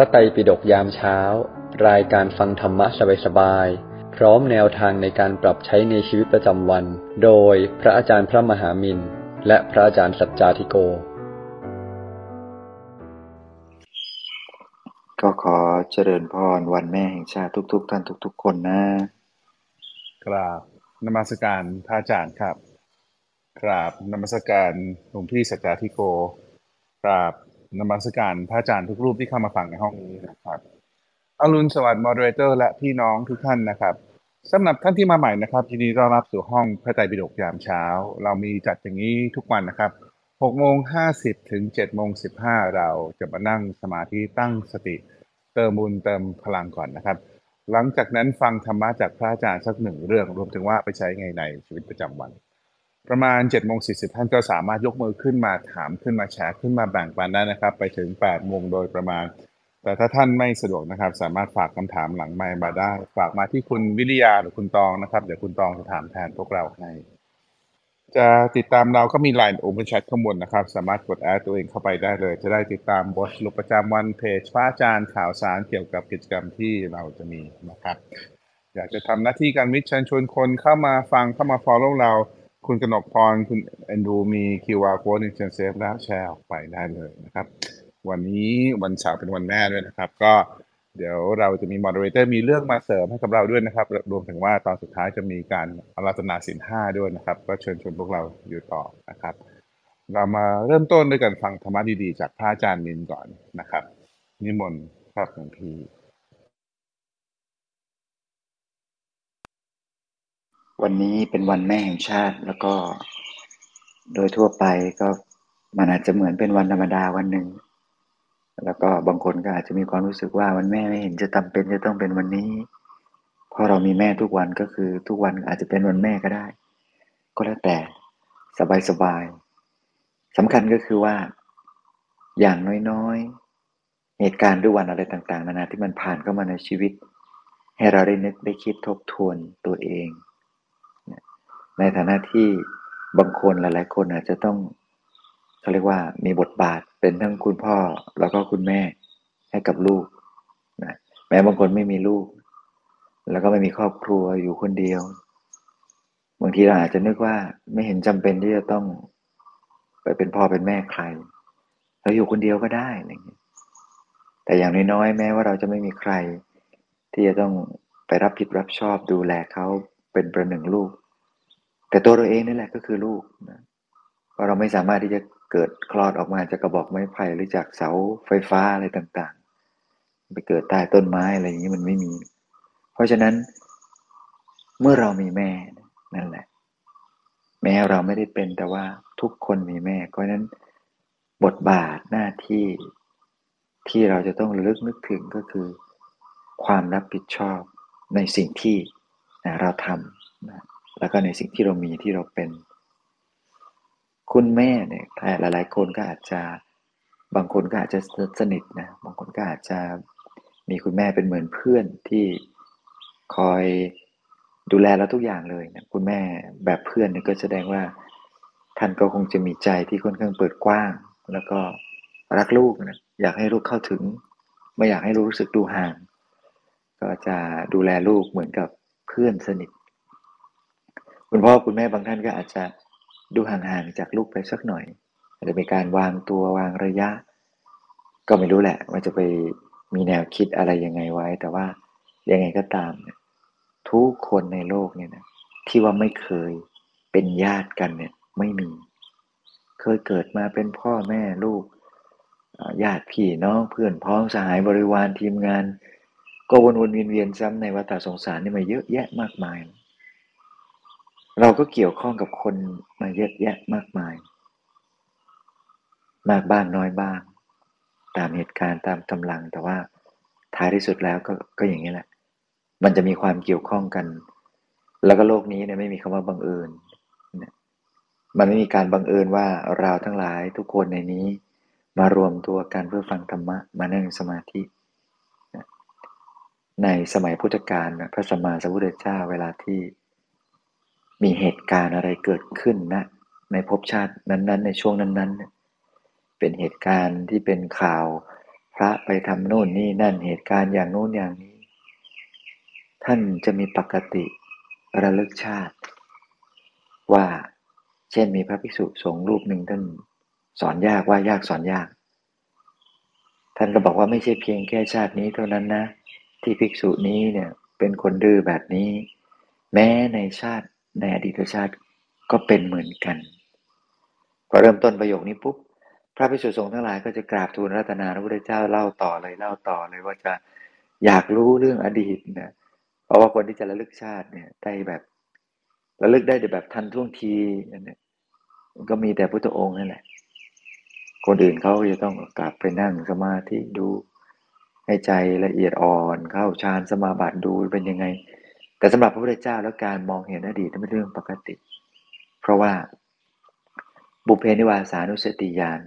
ระไตรปิฎกยามเช้า รายการฟังธรรมะสบายๆ พร้อมแนวทางในการปรับใช้ในชีวิตประจำวัน โดยพระอาจารย์พระมหามินและพระอาจารย์สัจจาธิโก ก็ขอเจริญพรวันแม่แห่งชาติทุก ๆ ท่านทุก ๆ คนนะกราบนมัสการพระอาจารย์ครับกราบนมัสการหลวงพี่สัจจาธิโกกราบ นมัสการพระอาจารย์ทุกรูปที่เข้ามาฟังในห้องนี้นะครับอรุณสวัสดิ์มอดเรเตอร์และพี่น้องทุกท่านนะครับสำหรับท่านที่มาใหม่นะครับยินดีต้อนรับสู่ห้องพระไตรปิฎกยามเช้า เรามีจัดอย่างนี้ทุกวันนะครับ6โมง50 ถึง7โมง15 เราจะมานั่งสมาธิตั้งสติ เติมบุญเติมพลังก่อนนะครับ หลังจากนั้นฟังธรรมะจากพระอาจารย์สักหนึ่งเรื่อง รวมถึงว่าไปใช้ไงในชีวิตประจำวัน ประมาณ7โมง40ท่านก็สามารถยกมือขึ้นมาถามขึ้นมาแชร์ขึ้นมาแบ่งปันได้นะครับ ไปถึง8โมงโดยประมาณ แต่ถ้าท่านไม่สะดวกนะครับ สามารถฝากคำถามหลังไมค์มาได้ ฝากมาที่คุณวิริยาหรือคุณตองนะครับ เดี๋ยวคุณตองจะถามแทนพวกเราให้จะติดตามเราก็มี Line Open Chat ข้างบนนะครับ สามารถกดแอดตัวเองเข้าไปได้เลย จะได้ติดตามบทสรุปประจำวันเพจฟ้าอาจารย์ข่าวสารเกี่ยวกับกิจกรรมที่เราจะมีนะครับ อยากจะทำหน้าที่การวิเชิญชวนคนเข้ามาฟังเข้ามา follow เรา คุณกนกพร คุณแอนดูมี QR code ในเชิญเซฟแล้วแชร์ออกไปได้เลยนะครับ วันนี้วันเสาร์เป็นวันแม่ด้วยนะครับ ก็เดี๋ยวเราจะมี moderator มีเรื่องมาเสริมให้กับเราด้วยนะครับ รวมถึงว่าตอนสุดท้ายจะมีการอาราธนาสินห้าด้วยนะครับ ก็เชิญชวนพวกเราอยู่ต่อนะครับ เรามาเริ่มต้นด้วยการฟังธรรมะดีๆ จากพระอาจารย์มินก่อนนะครับ นิมนต์ครับหลวงพี่ วันนี้เป็นวันแม่แห่งชาติแล้วก็ โดยทั่วไปก็มันอาจจะเหมือนเป็นวันธรรมดาวันหนึ่งแล้วก็บางคนก็อาจจะมีความรู้สึกว่าวันแม่ไม่เห็นจะจำเป็นจะต้องเป็นวันนี้เพราะเรามีแม่ทุกวันก็คือทุกวันอาจจะเป็นวันแม่ก็ได้ ก็แล้วแต่สบายๆสำคัญก็คือว่า อย่างน้อยๆ เหตุการณ์ด้วยวันอะไรต่าง ๆ นานาที่มันผ่านเข้ามาในชีวิต ให้เราได้นึกได้คิดทบทวนตัวเอง ในฐานะที่บางคนหลาย ๆ คนอาจจะต้องเขาเรียกว่ามีบทบาทเป็นทั้งคุณพ่อแล้วก็คุณแม่ให้กับลูกนะแม้บางคนไม่มีลูก แล้วก็ไม่มีครอบครัวอยู่คนเดียว บางทีเราอาจจะนึกว่าไม่เห็นจำเป็นที่จะต้อง ไปเป็นพ่อเป็นแม่ใคร เราอยู่คนเดียวก็ได้อะไรอย่างเงี้ยแต่อย่างน้อยๆแม้ว่าเราจะไม่มีใคร ที่จะต้องไปรับผิดรับชอบดูแลเขาเป็นประหนึ่งลูก แต่ตัวเราเองนี่แหละก็คือลูกนะเพราะเราไม่สามารถที่จะเกิดคลอดออกมาจากกระบอกไม้ไผ่หรือจากเสาไฟฟ้าอะไรต่างๆ ไปเกิดใต้ต้นไม้อะไรอย่างนี้มันไม่มี เพราะฉะนั้น เมื่อเรามีแม่นั่นแหละ แม้เราไม่ได้เป็นแต่ว่าทุกคนมีแม่ เพราะฉะนั้นบทบาทหน้าที่ที่เราจะต้องลึกนึกถึงก็คือ ความรับผิดชอบในสิ่งที่นะเราทำนะ แล้วก็ในสิ่งที่เรามีที่เราเป็น คุณแม่เนี่ยแต่หลาย ๆ คนก็อาจจะบางคนก็อาจจะสนิทนะบางคนก็อาจจะมีคุณแม่เป็นเหมือนเพื่อนที่คอยดูแลเราทุกอย่างเลยนะคุณแม่แบบเพื่อนเนี่ยก็แสดงว่าท่านก็คงจะมีใจที่ค่อนข้างเปิดกว้าง แล้วก็รักลูกนะอยากให้ลูกเข้าถึง ไม่อยากให้ลูกรู้สึกดูห่าง ก็จะดูแลลูกเหมือนกับเพื่อนสนิท คุณพ่อคุณแม่บางท่านก็อาจจะดูห่างๆจากลูกไปสักหน่อยอาจจะมีการวางตัววางระยะ ก็ไม่รู้แหละว่าจะไปมีแนวคิดอะไรยังไงไว้ แต่ว่ายังไงก็ตามเนี่ยทุกคนในโลกเนี่ยนะที่ว่าไม่เคยเป็นญาติกันเนี่ยไม่มี เคยเกิดมาเป็นพ่อแม่ลูกญาติพี่น้องเพื่อนพ้องสหายบริวารทีมงาน ก็วนวนเวียนเวียนซ้ำในวัฏสงสารนี่มาเยอะแยะมากมาย เราก็เกี่ยวข้องกับคนมาเยอะแยะมากมาย มากบ้างน้อยบ้าง ตามเหตุการณ์ตามกำลัง แต่ว่าท้ายที่สุดแล้วก็ก็อย่างนี้แหละ มันจะมีความเกี่ยวข้องกัน แล้วก็โลกนี้เนี่ยไม่มีคำว่าบังเอิญมันไม่มีการบังเอิญว่าเราทั้งหลายทุกคนในนี้ มารวมตัวกันเพื่อฟังธรรมะมานั่งสมาธิ ในสมัยพุทธกาลพระสัมมาสัมพุทธเจ้าเวลาที่ มีเหตุการณ์อะไรเกิดขึ้นนะในภพชาตินั้น ๆ ในช่วงนั้น ๆ เป็นเหตุการณ์ที่เป็นข่าวพระไปทำโน่นนี่นั่นเหตุการณ์อย่างโน้นอย่างนี้ ท่านจะมีปกติระลึกชาติ ว่าเช่นมีพระภิกษุสงฆ์รูปหนึ่งท่านสอนยากว่ายากสอนยาก ท่านก็บอกว่าไม่ใช่เพียงแค่ชาตินี้เท่านั้นนะ ที่ภิกษุนี้เนี่ยเป็นคนดื้อแบบนี้ แม้ในชาติ ในอดีตชาติก็เป็นเหมือนกัน พอเริ่มต้นประโยคนี้ปุ๊บพระภิกษุสงฆ์ทั้งหลายก็จะกราบทูลรัตนาพระพุทธเจ้าเล่าต่อเลยเล่าต่อเลยว่าจะอยากรู้เรื่องอดีตนะเพราะว่าคนที่จะระลึกชาติเนี่ยได้แบบระลึกได้แบบทันท่วงทีเนี่ยมันก็มีแต่พุทธองค์นั่นแหละ คนอื่นเขาจะต้องกลับไปนั่งสมาธิดูให้ใจละเอียดอ่อนเข้าฌานสมาบัติดูเป็นยังไง แต่สำหรับพระพุทธเจ้าแล้วการมองเห็นอดีตเป็นเรื่องปกติ เพราะว่าบุเพนิวาสานุสติญาณ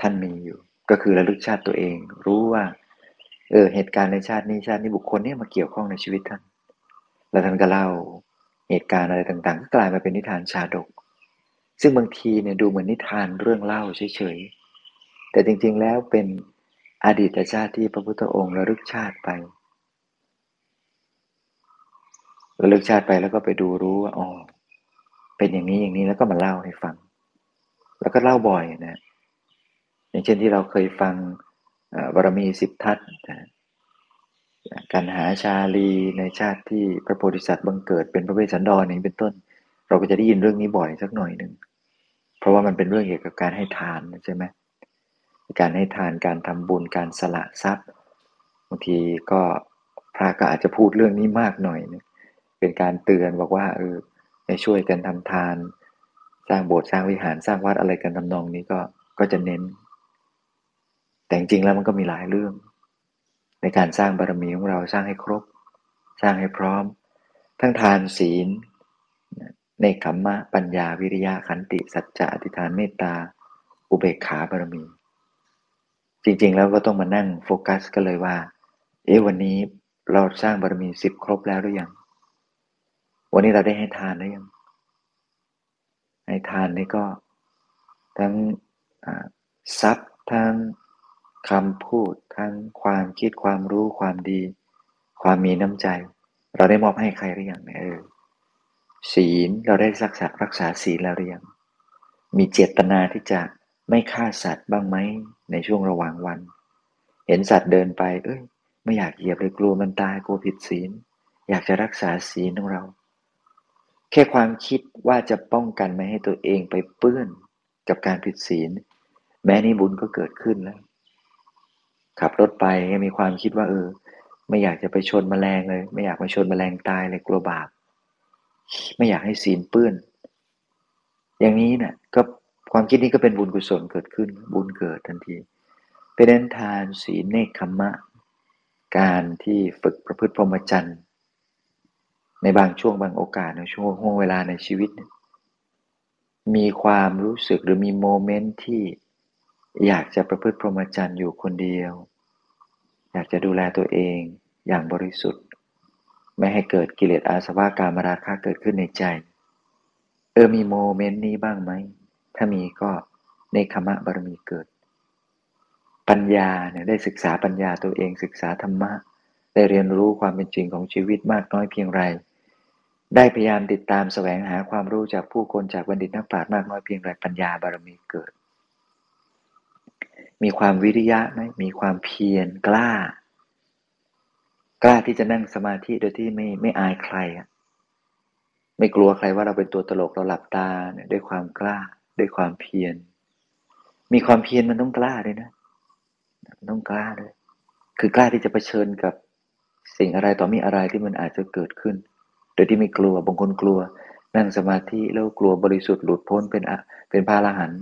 ท่านมีอยู่ ก็คือระลึกชาติตัวเอง รู้ว่า เออเหตุการณ์ในชาตินี้ชาตินี้บุคคลนี้มาเกี่ยวข้องในชีวิตท่าน แล้วท่านก็เล่าเหตุการณ์อะไรต่างๆ ก็กลายมาเป็นนิทานชาดก ซึ่งบางทีเนี่ยดูเหมือนนิทานเรื่องเล่าเฉยๆแต่จริงๆแล้วเป็นอดีตชาติที่พระพุทธองค์ระลึกชาติไป ระลึกชาติไปแล้วก็ไปดูรู้ว่าอ๋อเป็นอย่างนี้อย่างนี้แล้วก็มาเล่าให้ฟัง แล้วก็เล่าบ่อยนะ อย่างเช่นที่เราเคยฟังบารมีสิบทัศการหาชาลีในชาติที่พระโพธิสัตว์บังเกิดเป็นพระเวสสันดรนี้เป็นต้น เราก็จะได้ยินเรื่องนี้บ่อยสักหน่อยหนึ่งเพราะว่ามันเป็นเรื่องเกี่ยวกับการให้ทานใช่ไหมการให้ทานการทำบุญการสละทรัพย์บางทีก็พระก็อาจจะพูดเรื่องนี้มากหน่อยน เป็นการเตือนบอกว่าเออให้ช่วยกันทำทาน สร้างโบสถ์สร้างวิหารสร้างวัดอะไรกันทำนองนี้ก็ก็จะเน้น แต่จริงๆแล้วมันก็มีหลายเรื่อง ในการสร้างบารมีของเราสร้างให้ครบ สร้างให้พร้อม ทั้งทานศีลในคัมมะปัญญาวิริยะขันติ สัจจะอธิษฐานเมตตา อุเบกขาบารมี จริงๆแล้วก็ต้องมานั่งโฟกัสกันเลยว่า เอ๊ะวันนี้เราสร้างบารมีสิบครบแล้วหรือยัง วันนี้เราได้ให้ทานหรือยัง ให้ทานนี่ก็ ทั้งทรัพย์ทั้งคำพูด ทั้งความคิดความรู้ความดี ความมีน้ำใจ เราได้มอบให้ใครหรือยังเออศีลเราได้รักษารักษาศีลแล้วหรือยัง มีเจตนาที่จะไม่ฆ่าสัตว์บ้างไหมในช่วงระหว่างวัน เห็นสัตว์เดินไป เอ้ย ไม่อยากเหยียบเลยกลัวมันตายกลัวผิดศีล อยากจะรักษาศีลของเรา แค่ความคิดว่าจะป้องกันไม่ให้ตัวเองไปเปื้อนกับการผิดศีล แม้นี้บุญก็เกิดขึ้นแล้วขับรถไปมีความคิดว่าเออ ไม่อยากจะไปชนแมลงเลย ไม่อยากไปชนแมลงตายเลยกลัวบาปไม่อยากให้ศีลเปื้อน อย่างนี้นะ่ะก็ความคิดนี้ก็เป็นบุญกุศลเกิดขึ้น บุญเกิดทันทีเป็นนั้นทานศีลเนคขมมะ การที่ฝึกประพฤติพรหมจรรย์ ในบางช่วงบางโอกาสในช่วงห่วงเวลาในชีวิต มีความรู้สึกหรือมีโมเมนต์ที่อยากจะประพฤติพรหมจรรย์อยู่คนเดียว อยากจะดูแลตัวเองอย่างบริสุทธิ์ ไม่ให้เกิดกิเลสอาสวะการมราคะเกิดขึ้นในใจ เออมีโมเมนต์นี้บ้างไหม ถ้ามีก็ในคมะบารมีเกิด ปัญญาเนี่ยได้ศึกษาปัญญาตัวเองศึกษาธรรมะ ได้เรียนรู้ความเป็นจริงของชีวิตมากน้อยเพียงไร ได้พยายามติดตามแสวงหาความรู้จากผู้คนจากบัณฑิตนักปราชญ์มากน้อยเพียงไรปัญญาบารมีเกิด มีความวิริยะไหมมีความเพียรกล้า กล้าที่จะนั่งสมาธิโดยที่ไม่ไม่อายใครอะไม่กลัวใครว่าเราเป็นตัวตลกเราหลับตาเนี่ยด้วยความกล้าด้วยความเพียร มีความเพียรมันต้องกล้าด้วยนะต้องกล้าด้วยคือกล้าที่จะเผชิญกับสิ่งอะไรต่อมีอะไรที่มันอาจจะเกิดขึ้น ดยที่ไม่กลัวบางคนกลัว นั่งสมาธิแล้วกลัวบริสุทธิ์หลุดพ้นเป็นอะเป็นพระอรหันต์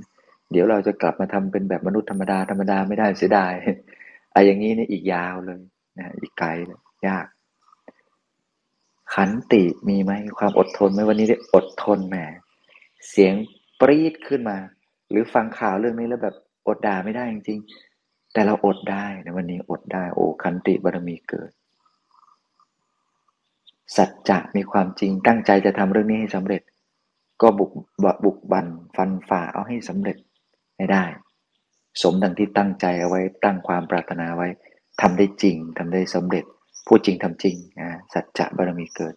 เดี๋ยวเราจะกลับมาทำเป็นแบบมนุษย์ธรรมดาธรรมดาไม่ได้เสียดายไอ้อย่างนี้นี่อีกยาวเลยนะอีกไกลเลยยาก ขันติมีไหมความอดทนไหมวันนี้ได้อดทนแหมเสียงปรีดขึ้นมา หรือฟังข่าวเรื่องนี้แล้วแบบอดด่าไม่ได้จริงๆแต่เราอดได้ในวันนี้อดได้โอ้ขันติบารมีเกิด สัจจะมีความจริงตั้งใจจะทำเรื่องนี้ให้สำเร็จ ก็บุกบุกบันฟันฝ่าเอาให้สำเร็จไม่ได้ สมดังที่ตั้งใจเอาไว้ตั้งความปรารถนาไว้ทำได้จริงทำได้สำเร็จ พูดจริงทำจริงนะสัจจะบารมีเกิด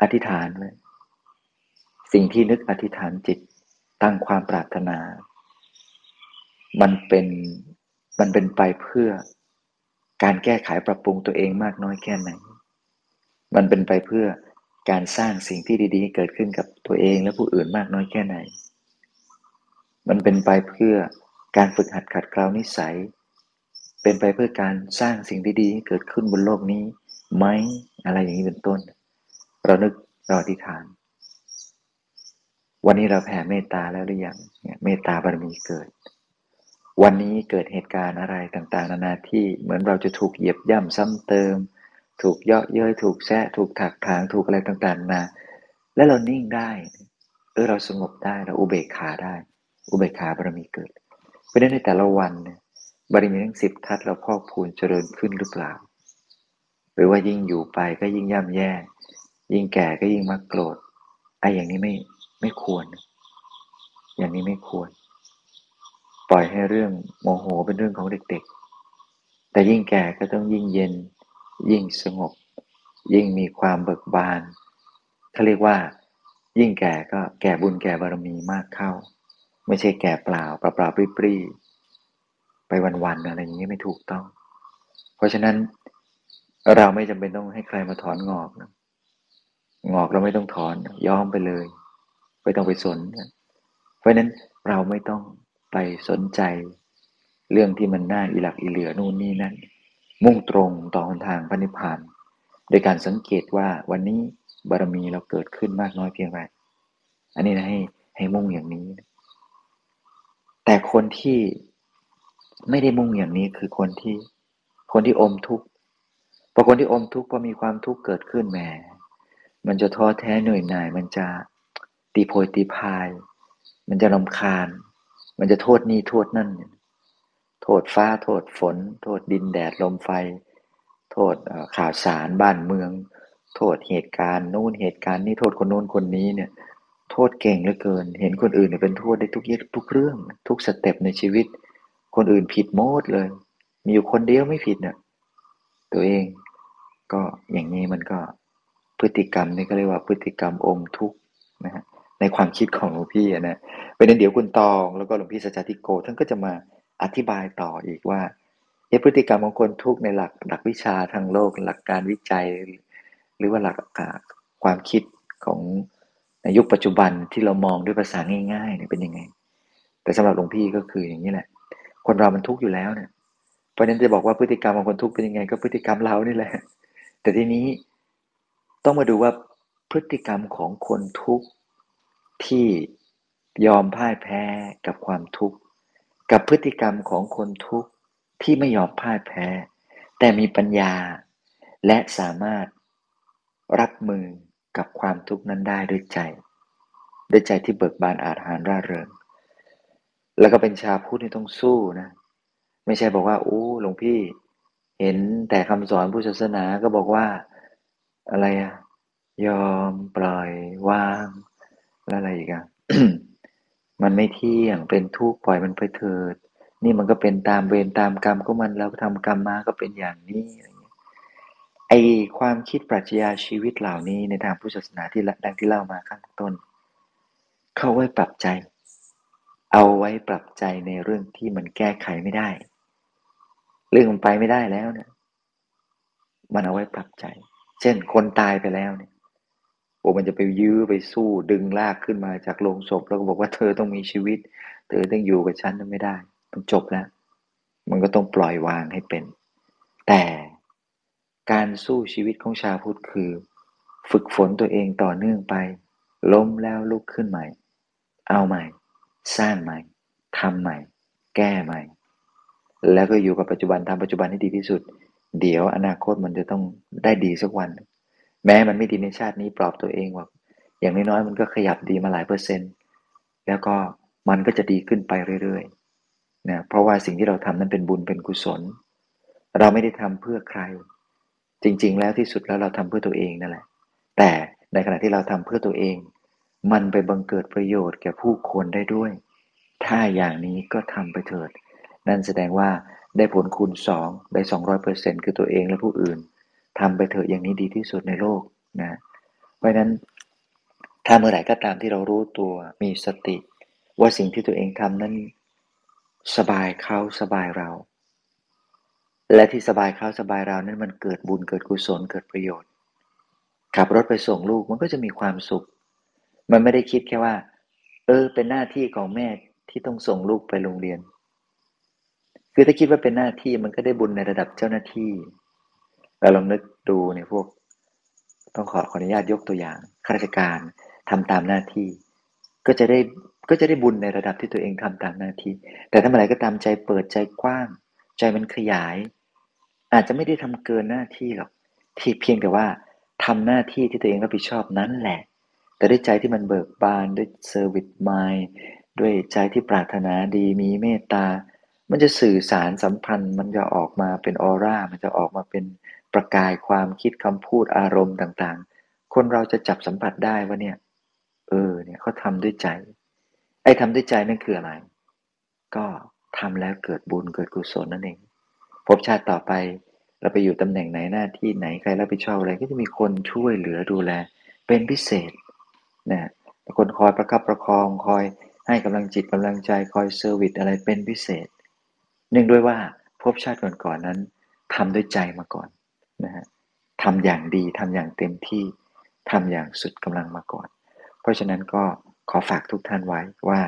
อธิษฐานเลยสิ่งที่นึกอธิษฐานจิตตั้งความปรารถนา มันเป็นมันเป็นไปเพื่อ การแก้ไขปรับปรุงตัวเองมากน้อยแค่ไหน มันเป็นไปเพื่อการสร้างสิ่งที่ดีๆ เกิดขึ้นกับตัวเองและผู้อื่นมากน้อยแค่ไหน มันเป็นไปเพื่อการฝึกหัดขัดเกลานิสัย เป็นไปเพื่อการสร้างสิ่งดีๆเกิดขึ้นบนโลกนี้ไหมอะไรอย่างนี้เป็นต้น เรานึกเราอธิษฐาน วันนี้เราแผ่เมตตาแล้วหรือยังเมตตาบารมีเกิด วันนี้เกิดเหตุการณ์อะไรต่างๆ นานาที่เหมือนเราจะถูกเหยียบย่ำซ้ำเติม ถูกเยาะเย้ยถูกแซะถูกถักถางถูกอะไรต่างๆนาแล้วเรานิ่งได้ เออเราสงบได้เราอุเบกขาได้ อุเบกขาบารมีเกิด เพราะนั้นในแต่ละวันเนี่ยบารมีทั้งสิบทัศเราพอกพูนเจริญขึ้นหรือเปล่า หรือว่ายิ่งอยู่ไปก็ยิ่งย่ำแย่ ยิ่งแก่ก็ยิ่งมักโกรธไอ้อย่างนี้ไม่ไม่ควร อย่างนี้ไม่ควร ปล่อยให้เรื่องโมโหเป็นเรื่องของเด็กๆ แต่ยิ่งแก่ก็ต้องยิ่งเย็น ยิ่งสงบ ยิ่งมีความเบิกบานเขาเรียกว่า ยิ่งแก่ก็แก่บุญแก่บารมีมากเข้า ไม่ใช่แก่เปล่าเปล่าปล่าปรี้ปร้ไปวันๆอะไรอย่างนี้ไม่ถูกต้อง เพราะฉะนั้นเราไม่จำเป็นต้องให้ใครมาถอนงอกนะงอกเราไม่ต้องถอนย้อมไปเลย ไม่ต้องไปสน เพราะนั้นเราไม่ต้อง ไปสนใจ เรื่องที่มันน่าอิหลักอิเหลือนู่นนี่นั่นมุ่งตรงต่อหนทางพระนิพพาน โดยการสังเกตว่าวันนี้บารมีเราเกิดขึ้นมากน้อยเพียงไรอันนี้นะให้ให้มุ่งอย่างนี้ แต่คนที่ไม่ได้มุ่งอย่างนี้คือคนที่คนที่อมทุกข์พอคนที่อมทุกข์พอมีความทุกข์เกิดขึ้นแหมมันจะท้อแท้เหนื่อยหน่าย มันจะตีโพยตีพาย มันจะรำคาญ มันจะโทษนี่โทษนั่น โทษฟ้า โทษฝน โทษดินแดดลมไฟ โทษข่าวสารบ้านเมือง โทษเหตุการณ์นู่นเหตุการณ์นี่โทษคนโน้นคนนี้เนี่ย โทษเก่งเหลือเกิน เห็นคนอื่นเป็นโทษได้ทุกเยทุกเรื่อง ทุก step ในชีวิต คนอื่นผิดหมดเลย มีอยู่คนเดียวไม่ผิดเนี่ยตัวเองก็อย่างนี้มันก็พฤติกรรมนี่ก็เรียกว่าพฤติกรรมอมทุกข์นะฮะ ในความคิดของหลวงพี่นะเป็นนั้นเดี๋ยวคุณตอง แล้วก็หลวงพี่สัจจติโก ท่านก็จะมาอธิบายต่ออีกว่าพฤติกรรมของคนทุกข์ในหลักหลักวิชาทางโลก หลักการวิจัย หรือว่าหลักความคิดของในยุคปัจจุบันที่เรามองด้วยภาษาง่ายๆเนี่ยเป็นยังไง แต่สำหรับหลวงพี่ก็คืออย่างนี้แหละ คนเรามันทุกข์อยู่แล้วเนี่ยเพราะนั้นจะบอกว่าพฤติกรรมของคนทุกข์เป็นยังไง ก็พฤติกรรมเรานี่แหละ แต่ทีนี้ต้องมาดูว่าพฤติกรรมของคนทุกข์ ที่ยอมพ่ายแพ้กับความทุกข์ กับพฤติกรรมของคนทุกข์ที่ไม่ยอมพ่ายแพ้ แต่มีปัญญา และสามารถรับมือกับความทุกข์นั้นได้ด้วยใจ ด้วยใจที่เบิกบานอาหารร่าเริง แล้วก็เป็นชาพุทธที่ต้องสู้นะ ไม่ใช่บอกว่าโอ้หลวงพี่ เห็นแต่คำสอนพุทธศาสนาก็บอกว่า อะไรอะยอมปล่อยวาง แล้วอะไรอีกอะมันไม่เที่ยงเป็นทุกข์ปล่อยมันไปเถิด นี่มันก็เป็นตามเวรตามกรรมก็มันแล้วทำกรรมมาก็เป็นอย่างนี้ไรเงี้ยไอความคิดปรัชญาชีวิตเหล่านี้ในทางพุทธศาสนาที่ดังที่เล่ามาข้างต้น เข้าไว้ปรับใจ เอาไว้ปรับใจในเรื่องที่มันแก้ไขไม่ได้ เรื่องมันไปไม่ได้แล้วเนี่ยมันเอาไว้ปรับใจ เช่นคนตายไปแล้วเนี่ย โอ้มันจะไปยื้อไปสู้ดึงลากขึ้นมาจากโลงศพ แล้วก็บอกว่าเธอต้องมีชีวิต เธอต้องอยู่กับฉันไม่ได้มันจบแล้ว มันก็ต้องปล่อยวางให้เป็น แต่การสู้ชีวิตของชาวพุทธคือ ฝึกฝนตัวเองต่อเนื่องไป ล้มแล้วลุกขึ้นใหม่ เอาใหม่ สร้างใหม่ทำใหม่ แก้ใหม่ แล้วก็อยู่กับปัจจุบันทำปัจจุบันให้ดีที่สุด เดี๋ยวอนาคตมันจะต้องได้ดีสักวัน แม้มันไม่ดีในชาตินี้ปลอบตัวเองว่า อย่างน้อยๆมันก็ขยับดีมาหลายเปอร์เซ็นต์ แล้วก็มันก็จะดีขึ้นไปเรื่อยๆนะเพราะว่าสิ่งที่เราทำนั้นเป็นบุญเป็นกุศล เราไม่ได้ทำเพื่อใคร จริง ๆ แล้วที่สุดแล้วเราทำเพื่อตัวเองนั่นแหละ แต่ในขณะที่เราทำเพื่อตัวเอง มันไปบังเกิดประโยชน์แก่ผู้คนได้ด้วย ถ้าอย่างนี้ก็ทำไปเถิด นั่นแสดงว่าได้ผลคูณสองได้สองร้อยเปอร์เซ็นคือตัวเองและผู้อื่น ทำไปเถอะอย่างนี้ดีที่สุดในโลกนะ เพราะฉะนั้นถ้าเมื่อไหร่ก็ตามที่เรารู้ตัวมีสติ ว่าสิ่งที่ตัวเองทำนั้นสบายเขาสบายเรา และที่สบายเขาสบายเรานั้นมันเกิดบุญเกิดกุศลเกิดประโยชน์ ขับรถไปส่งลูกมันก็จะมีความสุข มันไม่ได้คิดแค่ว่า เออ เป็นหน้าที่ของแม่ที่ต้องส่งลูกไปโรงเรียน คือถ้าคิดว่าเป็นหน้าที่มันก็ได้บุญในระดับเจ้าหน้าที่ เราลองนึกดูเนี่ยพวก ต้องขอขออนุญาตยกตัวอย่างข้าราชการทำตามหน้าที่ ก็จะได้ก็จะได้บุญในระดับที่ตัวเองทำตามหน้าที่ แต่ถ้าเมื่อไหร่ก็ตามใจเปิดใจกว้าง ใจมันขยาย อาจจะไม่ได้ทำเกินหน้าที่หรอกที่เพียงแต่ว่าทำหน้าที่ที่ตัวเองรับผิดชอบนั้นแหละ แต่ด้วยใจที่มันเบิกบานด้วย service mind ด้วยใจที่ปรารถนาดีมีเมตตา มันจะสื่อสารสัมพันธ์ มันจะออกมาเป็นออร่า มันจะออกมาเป็น ประกายความคิดคำพูดอารมณ์ต่างๆ คนเราจะจับสัมผัสได้ว่าเนี่ย เออ เนี่ยเขาทำด้วยใจ ไอ้ทำด้วยใจนั่นคืออะไร ก็ทำแล้วเกิดบุญเกิดกุศลนั่นเองพบชาติต่อไปเราไปอยู่ตำแหน่งไหนหน้าที่ไหนใครรับผิดชอบอะไรก็จะมีคนช่วยเหลือดูแล เป็นพิเศษนะคนคอยประคับประคองคอยให้กำลังจิตกำลังใจคอยเซอร์วิสอะไรเป็นพิเศษ เนื่องด้วยว่าพบชาติก่อนๆนนั้นทำด้วยใจมาก่อน นะฮะทำอย่างดีทำอย่างเต็มที่ทำอย่างสุดกำลังมาก่อน เพราะฉะนั้นก็ขอฝากทุกท่านไว้ว่า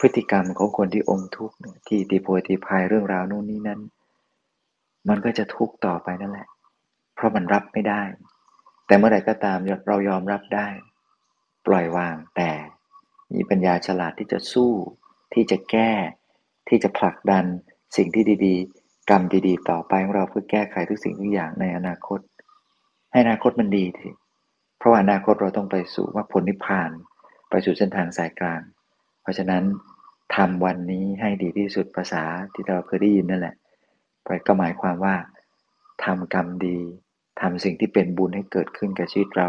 พฤติกรรมของคนที่อมทุกข์ที่ตีโพยตีพายเรื่องราวนู่นนี่นั้น มันก็จะทุกข์ต่อไปนั่นแหละ เพราะมันรับไม่ได้ แต่เมื่อไหร่ก็ตามเรายอมรับได้ ปล่อยวางแต่มีปัญญาฉลาดที่จะสู้ ที่จะแก้ ที่จะผลักดันสิ่งที่ดี กรรมดีๆ ต่อไปของเราเพื่อแก้ไขทุกสิ่งทุกอย่างในอนาคต ให้อนาคตมันดีทีเพราะว่าอนาคตเราต้องไปสู่มรรคผลนิพพาน ไปสู่เส้นทางสายกลาง เพราะฉะนั้นทำวันนี้ให้ดีที่สุดภาษาที่เราเคยได้ยินนั่นแหละก็หมายความว่าทำกรรมดีทำสิ่งที่เป็นบุญให้เกิดขึ้นกับชีวิตเรา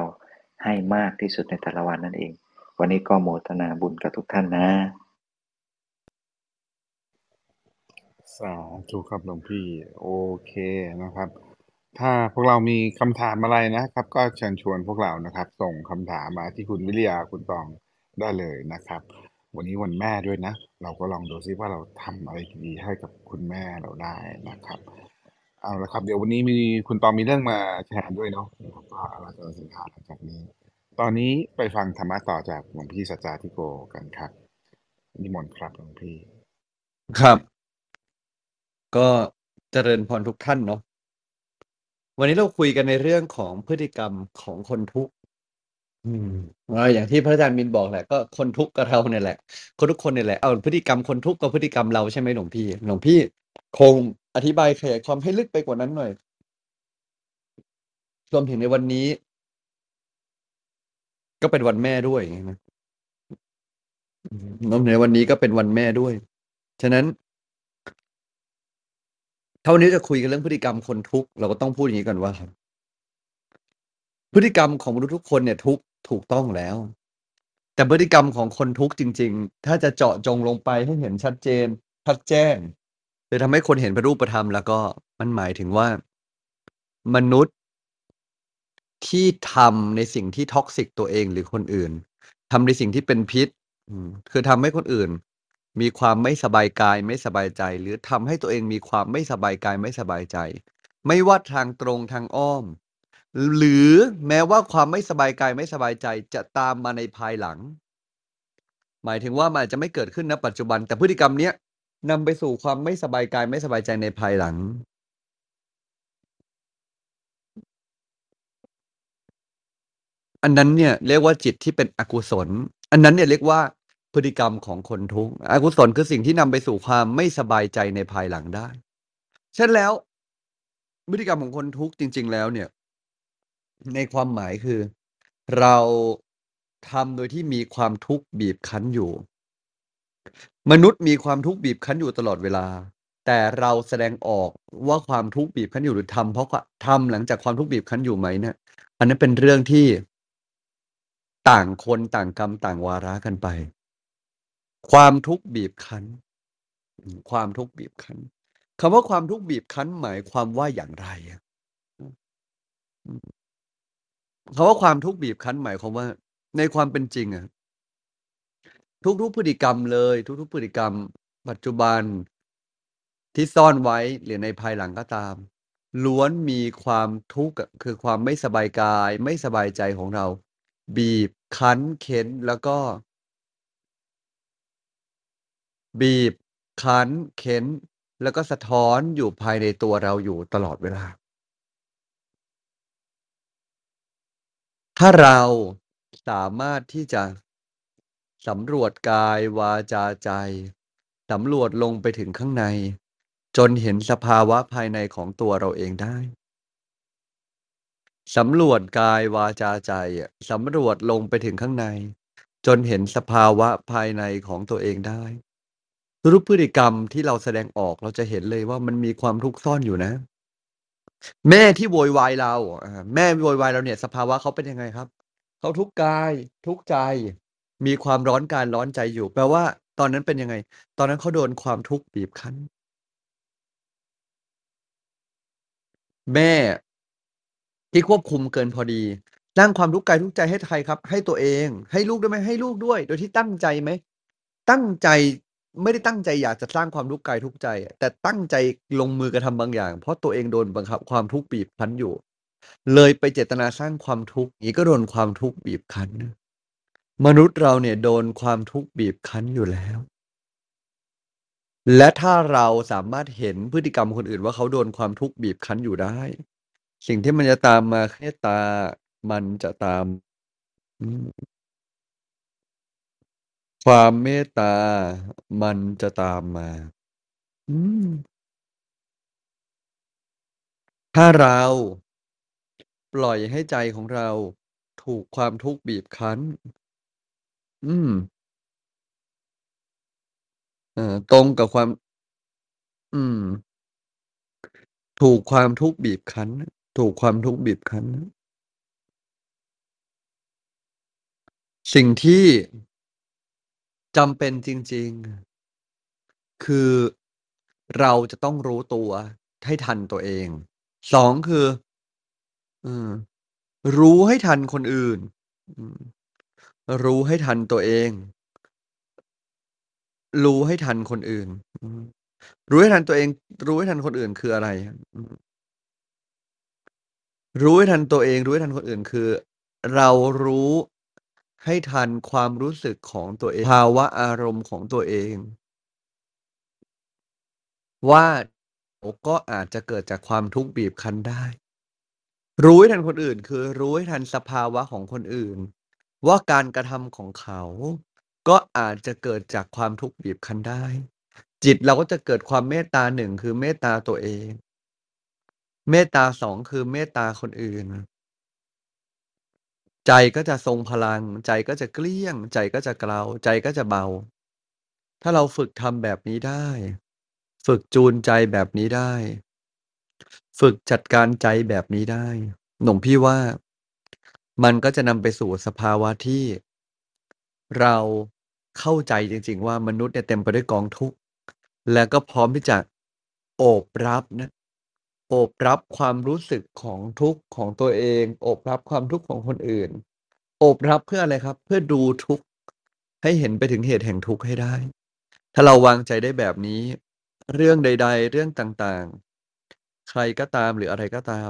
ให้มากที่สุดในแต่ละวันนั่นเอง วันนี้ก็โมทนาบุญกับทุกท่านนะ สาธุครับหลวงพี่ โอเคนะครับ ถ้าพวกเรามีคำถามอะไรนะครับ ก็เชิญชวนพวกเรานะครับ ส่งคำถามมาที่คุณวิริยาคุณตองได้เลยนะครับ วันนี้วันแม่ด้วยนะ เราก็ลองดูซิว่าเราทำอะไรดีให้กับคุณแม่เราได้นะครับเอาละครับ เดี๋ยววันนี้มีคุณตองมีเรื่องมาแชร์ด้วยเนาะว่าเราจะสินค้าหลังจากนี้ ตอนนี้ไปฟังธรรมะต่อจากหลวงพี่สัจจาธิโกกันครับนิมนต์ครับหลวงพี่ ครับ ก็เจริญพรทุกท่านเนาะวันนี้เราคุยกันในเรื่องของพฤติกรรมของคนทุกข์อ่าอย่างที่พระอาจารย์มินบอกแหละก็คนทุกข์กับเราเนี่ยแหละ คนทุกคนเนี่ยแหละเอาพฤติกรรมคนทุกข์กับพฤติกรรมเราใช่ไหมหลวงพี่หลวงพี่ คงอธิบายขยายความให้ลึกไปกว่านั้นหน่อยรวมถึงในวันนี้ ก็เป็นวันแม่ด้วยนะรวมถึงในวันนี้ก็เป็นวันแม่ด้วย ฉะนั้น ถ้าวันนี้จะคุยกันเรื่องพฤติกรรมคนทุกข์เราก็ต้องพูดอย่างนี้ก่อนว่าพฤติกรรมของมนุษย์ทุกคนเนี่ยทุกถูกต้องแล้ว แต่พฤติกรรมของคนทุกข์จริง ๆ ถ้าจะเจาะจงลงไปให้เห็นชัดเจนชัดแจ้งจะทำให้คนเห็นเป็นรูปธรรมแล้วก็มันหมายถึงว่า มนุษย์ที่ทำในสิ่งที่ท็อกซิกตัวเองหรือคนอื่นทำในสิ่งที่เป็นพิษคือทำให้คนอื่น มีความไม่สบายกายไม่สบายใจ หรือทำให้ตัวเองมีความไม่สบายกายไม่สบายใจ ไม่ว่าทางตรงทางอ้อม หรือแม้ว่าความไม่สบายกายไม่สบายใจจะตามมาในภายหลัง หมายถึงว่ามันอาจจะไม่เกิดขึ้นณปัจจุบัน แต่พฤติกรรมเนี้ยนำไปสู่ความไม่สบายกายไม่สบายใจในภายหลังอันนั้นเนี่ยเรียกว่าจิตที่เป็นอกุศล อันนั้นเนี่ยเรียกว่า พฤติกรรมของคนทุกข์อกุศลคือสิ่งที่นำไปสู่ความไม่สบายใจในภายหลังได้ เช่นแล้ว พฤติกรรมของคนทุกข์จริง ๆ แล้วเนี่ย ในความหมายคือ เราทำโดยที่มีความทุกข์บีบคั้นอยู่ มนุษย์มีความทุกข์บีบคั้นอยู่ตลอดเวลา แต่เราแสดงออกว่าความทุกข์บีบคั้นอยู่หรือทำเพราะทำหลังจากความทุกข์บีบคั้นอยู่ไหมเนี่ยอันนั้นเป็นเรื่องที่ต่างคนต่างกรรมต่างวาระกันไป ความทุกข์บีบคั้น ความทุกข์บีบคั้นคำว่าความทุกข์บีบคั้น หมายความว่าอย่างไรอะ?คำว่าความทุกข์บีบคั้น หมายความว่า ในความเป็นจริงอะทุกๆพฤติกรรมเลย ทุกๆพฤติกรรม ปัจจุบันที่ซ่อนไว้หรือในภายหลังก็ตาม ล้วนมีความทุกข์คือความไม่สบายกาย ไม่สบายใจของเรา บีบคั้นเค้นแล้วก็ บีบ คั้น เค้น แล้วก็สะท้อนอยู่ภายในตัวเราอยู่ตลอดเวลา ถ้าเราสามารถที่จะสำรวจกายวาจาใจสำรวจลงไปถึงข้างใน จนเห็นสภาวะภายในของตัวเราเองได้สำรวจกายวาจาใจอะสำรวจลงไปถึงข้างใน จนเห็นสภาวะภายในของตัวเองได้ ทุกพฤติกรรมที่เราแสดงออกเราจะเห็นเลยว่ามันมีความทุกข์ซ่อนอยู่นะ แม่ที่โวยวายเราอาแม่โวยวายเราเนี่ย สภาวะเขาเป็นยังไงครับ?เขาทุกข์กายทุกข์ใจ มีความร้อนกายร้อนใจอยู่ แปลว่า ตอนนั้นเป็นยังไง?ตอนนั้นเขาโดนความทุกข์บีบคั้น แม่ที่ควบคุมเกินพอดีสร้างความทุกข์กายทุกข์ใจให้ใครครับ?ให้ตัวเอง ให้ลูกด้วยไหม?ให้ลูกด้วย โดยที่ตั้งใจไหม?ตั้งใจ ไม่ได้ตั้งใจอยากจะสร้างความทุกข์กายทุกข์ใจ แต่ตั้งใจลงมือกระทำบางอย่าง เพราะตัวเองโดนบังคับความทุกข์บีบคั้นอยู่ เลยไปเจตนาสร้างความทุกข์งี้ก็โดนความทุกข์บีบคั้น มนุษย์เราเนี่ยโดนความทุกข์บีบคั้นอยู่แล้ว และถ้าเราสามารถเห็นพฤติกรรมคนอื่นว่าเขาโดนความทุกข์บีบคั้นอยู่ได้ สิ่งที่มันจะตามมาเมตตามันจะตาม ความเมตตามันจะตามมา อืม ถ้าเราปล่อยให้ใจของเราถูกความทุกข์บีบคั้น อืม เออตรงกับความ อืม ถูกความทุกข์บีบคั้น ถูกความทุกข์บีบคั้น สิ่งที่ จำเป็นจริง ๆ คือเราจะต้องรู้ตัวให้ทันตัวเอง2คือออรู้ให้ทันคนอื่น รู้ให้ทันตัวเอง รู้ให้ทันคนอื่น รู้ให้ทันตัวเอง รู้ให้ทันคนอื่นคืออะไร?รู้ให้ทันตัวเอง รู้ให้ทันคนอื่นคือ เรารู้ ให้ทันความรู้สึกของตัวเอง ภาวะอารมณ์ของตัวเอง ว่าก็อาจจะเกิดจากความทุกข์บีบคั้นได้ รู้ให้ทันคนอื่น คือรู้ให้ทันสภาวะของคนอื่น ว่าการกระทำของเขา ก็อาจจะเกิดจากความทุกข์บีบคั้นได้ จิตเราก็จะเกิดความเมตตา1คือเมตตาตัวเอง เมตตา2คือเมตตาคนอื่น ใจก็จะทรงพลัง ใจก็จะเกลี้ยง ใจก็จะเกลา ใจก็จะเบา ถ้าเราฝึกทำแบบนี้ได้ ฝึกจูนใจแบบนี้ได้ ฝึกจัดการใจแบบนี้ได้หลวงพี่ว่า มันก็จะนำไปสู่สภาวะที่ เราเข้าใจจริง ๆ ว่ามนุษย์เนี่ยเต็มไปด้วยกองทุกข์ และก็พร้อมที่จะโอบรับนะ โอบรับความรู้สึกของทุกข์ของตัวเอง โอบรับความทุกข์ของคนอื่น โอบรับเพื่ออะไรครับ?เพื่อดูทุกข์ให้เห็นไปถึงเหตุแห่งทุกข์ให้ได้ ถ้าเราวางใจได้แบบนี้ เรื่องใด ๆ เรื่องต่างๆ ใครก็ตามหรืออะไรก็ตาม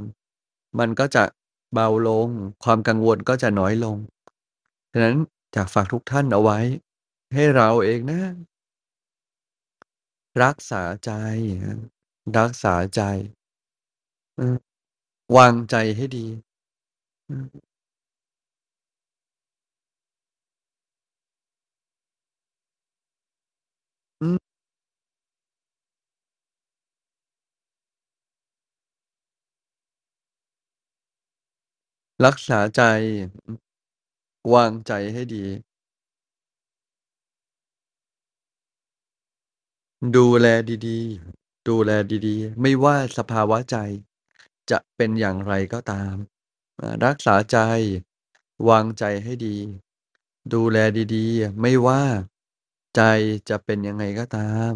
มันก็จะเบาลง ความกังวลก็จะน้อยลงฉะนั้นอยากฝากทุกท่านเอาไว้ ให้เราเองนะ รักษาใจ รักษาใจ อืม วางใจให้ดี อืม อืม รักษาใจ อือวางใจให้ดี ดูแลดี ๆ ดูแลดี ๆ ไม่ว่าสภาวะใจ จะเป็นอย่างไรก็ตาม รักษาใจ วางใจให้ดี ดูแลดีๆ ไม่ว่าใจจะเป็นยังไงก็ตาม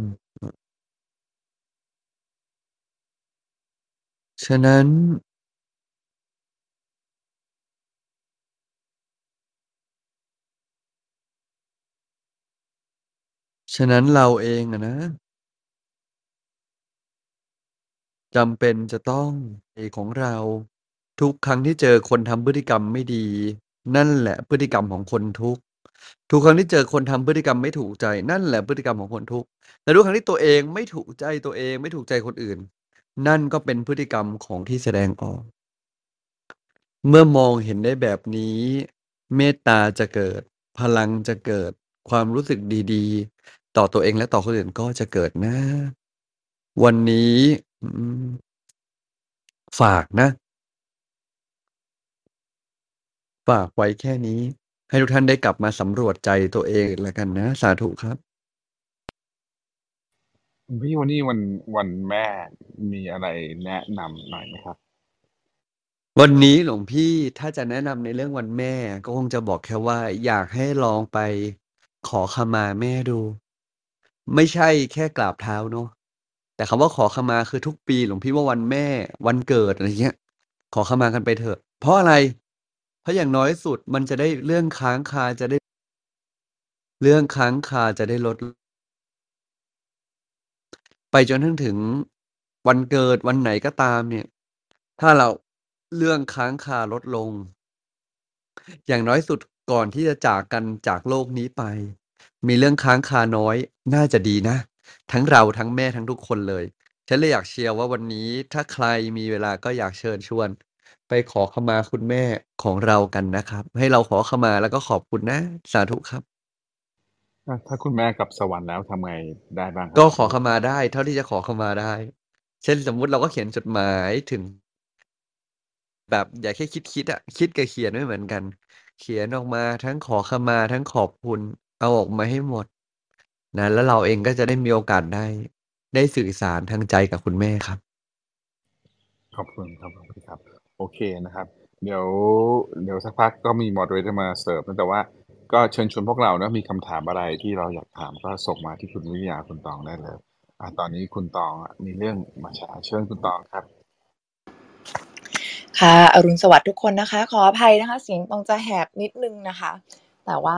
ฉะนั้น ฉะนั้นเราเองอะนะจำเป็นจะต้อง ของเรา ทุกครั้งที่เจอคนทำพฤติกรรมไม่ดี นั่นแหละพฤติกรรมของคนทุกข์ ทุกครั้งที่เจอคนทำพฤติกรรมไม่ถูกใจ นั่นแหละพฤติกรรมของคนทุกข์แต่ทุกครั้งที่ตัวเองไม่ถูกใจตัวเองไม่ถูกใจคนอื่น นั่นก็เป็นพฤติกรรมของที่แสดงออก เมื่อมองเห็นได้แบบนี้ เมตตาจะเกิด พลังจะเกิด ความรู้สึกดีๆ ต่อตัวเองและต่อคนอื่นก็จะเกิดนะ วันนี้ ฝากนะ ฝากไว้แค่นี้ ให้ทุกท่านได้กลับมาสำรวจใจตัวเองแล้วกันนะ สาธุครับคุณพี่วันนี้วันวันแม่มีอะไรแนะนำหน่อยไหมครับ?วันนี้หลวงพี่ถ้าจะแนะนำในเรื่องวันแม่ ก็คงจะบอกแค่ว่า อยากให้ลองไปขอขมาแม่ดู ไม่ใช่แค่กราบเท้าเนาะ แต่คำว่าขอขมาคือทุกปีหลวงพี่ว่าวันแม่วันเกิดอะไรอย่างเงี้ย ขอขมากันไปเถอะ เพราะอะไร?เพราะอย่างน้อยสุดมันจะได้เรื่องค้างคาจะได้ เรื่องค้างคาจะได้ลด ไปจนทั้งถึงวันเกิดวันไหนก็ตามเนี่ย ถ้าเราเรื่องค้างคาลดลง อย่างน้อยสุดก่อนที่จะจากกันจากโลกนี้ไป มีเรื่องค้างคาน้อยน่าจะดีนะ ทั้งเราทั้งแม่ทั้งทุกคนเลย ฉันเลยอยากเชียร์ว่าวันนี้ถ้าใครมีเวลาก็อยากเชิญชวน ไปขอขมาคุณแม่ของเรากันนะครับ ให้เราขอขมาแล้วก็ขอบคุณนะ สาธุครับถ้าถ้าคุณแม่กลับสวรรค์แล้วทำไงได้บ้างครัก็บ?ขอขมาได้ เท่าที่จะขอขมาได้ เช่นสมมุติเราก็เขียนจดหมายถึง แบบอย่าแค่คิดๆอะคิดกับเขียนไม่เหมือนกัน เขียนออกมาทั้งขอขมาทั้งขอบคุณ เอาออกมาให้หมด นะแล้วเราเองก็จะได้มีโอกาสได้ ได้สื่อสารทางใจกับคุณแม่ครับ ขอบคุณครับขอบคุณครับ โอเคนะครับ เดี๋ยวเดี๋ยวสักพักก็มี moderator มาเสริมนะแต่ว่าก็เชิญชวนพวกเราเนาะมีคำถามอะไรที่เราอยากถามก็ส่งมาที่คุณวิริยาคุณตองได้เลยอ่าตอนนี้คุณตองอะมีเรื่องมาแชร์เชิญคุณตองครับ ค่ะ อรุณสวัสดิ์ทุกคนนะคะ ขออภัยนะคะ เสียงตองจะแหบนิดหนึ่งนะคะ แต่ว่า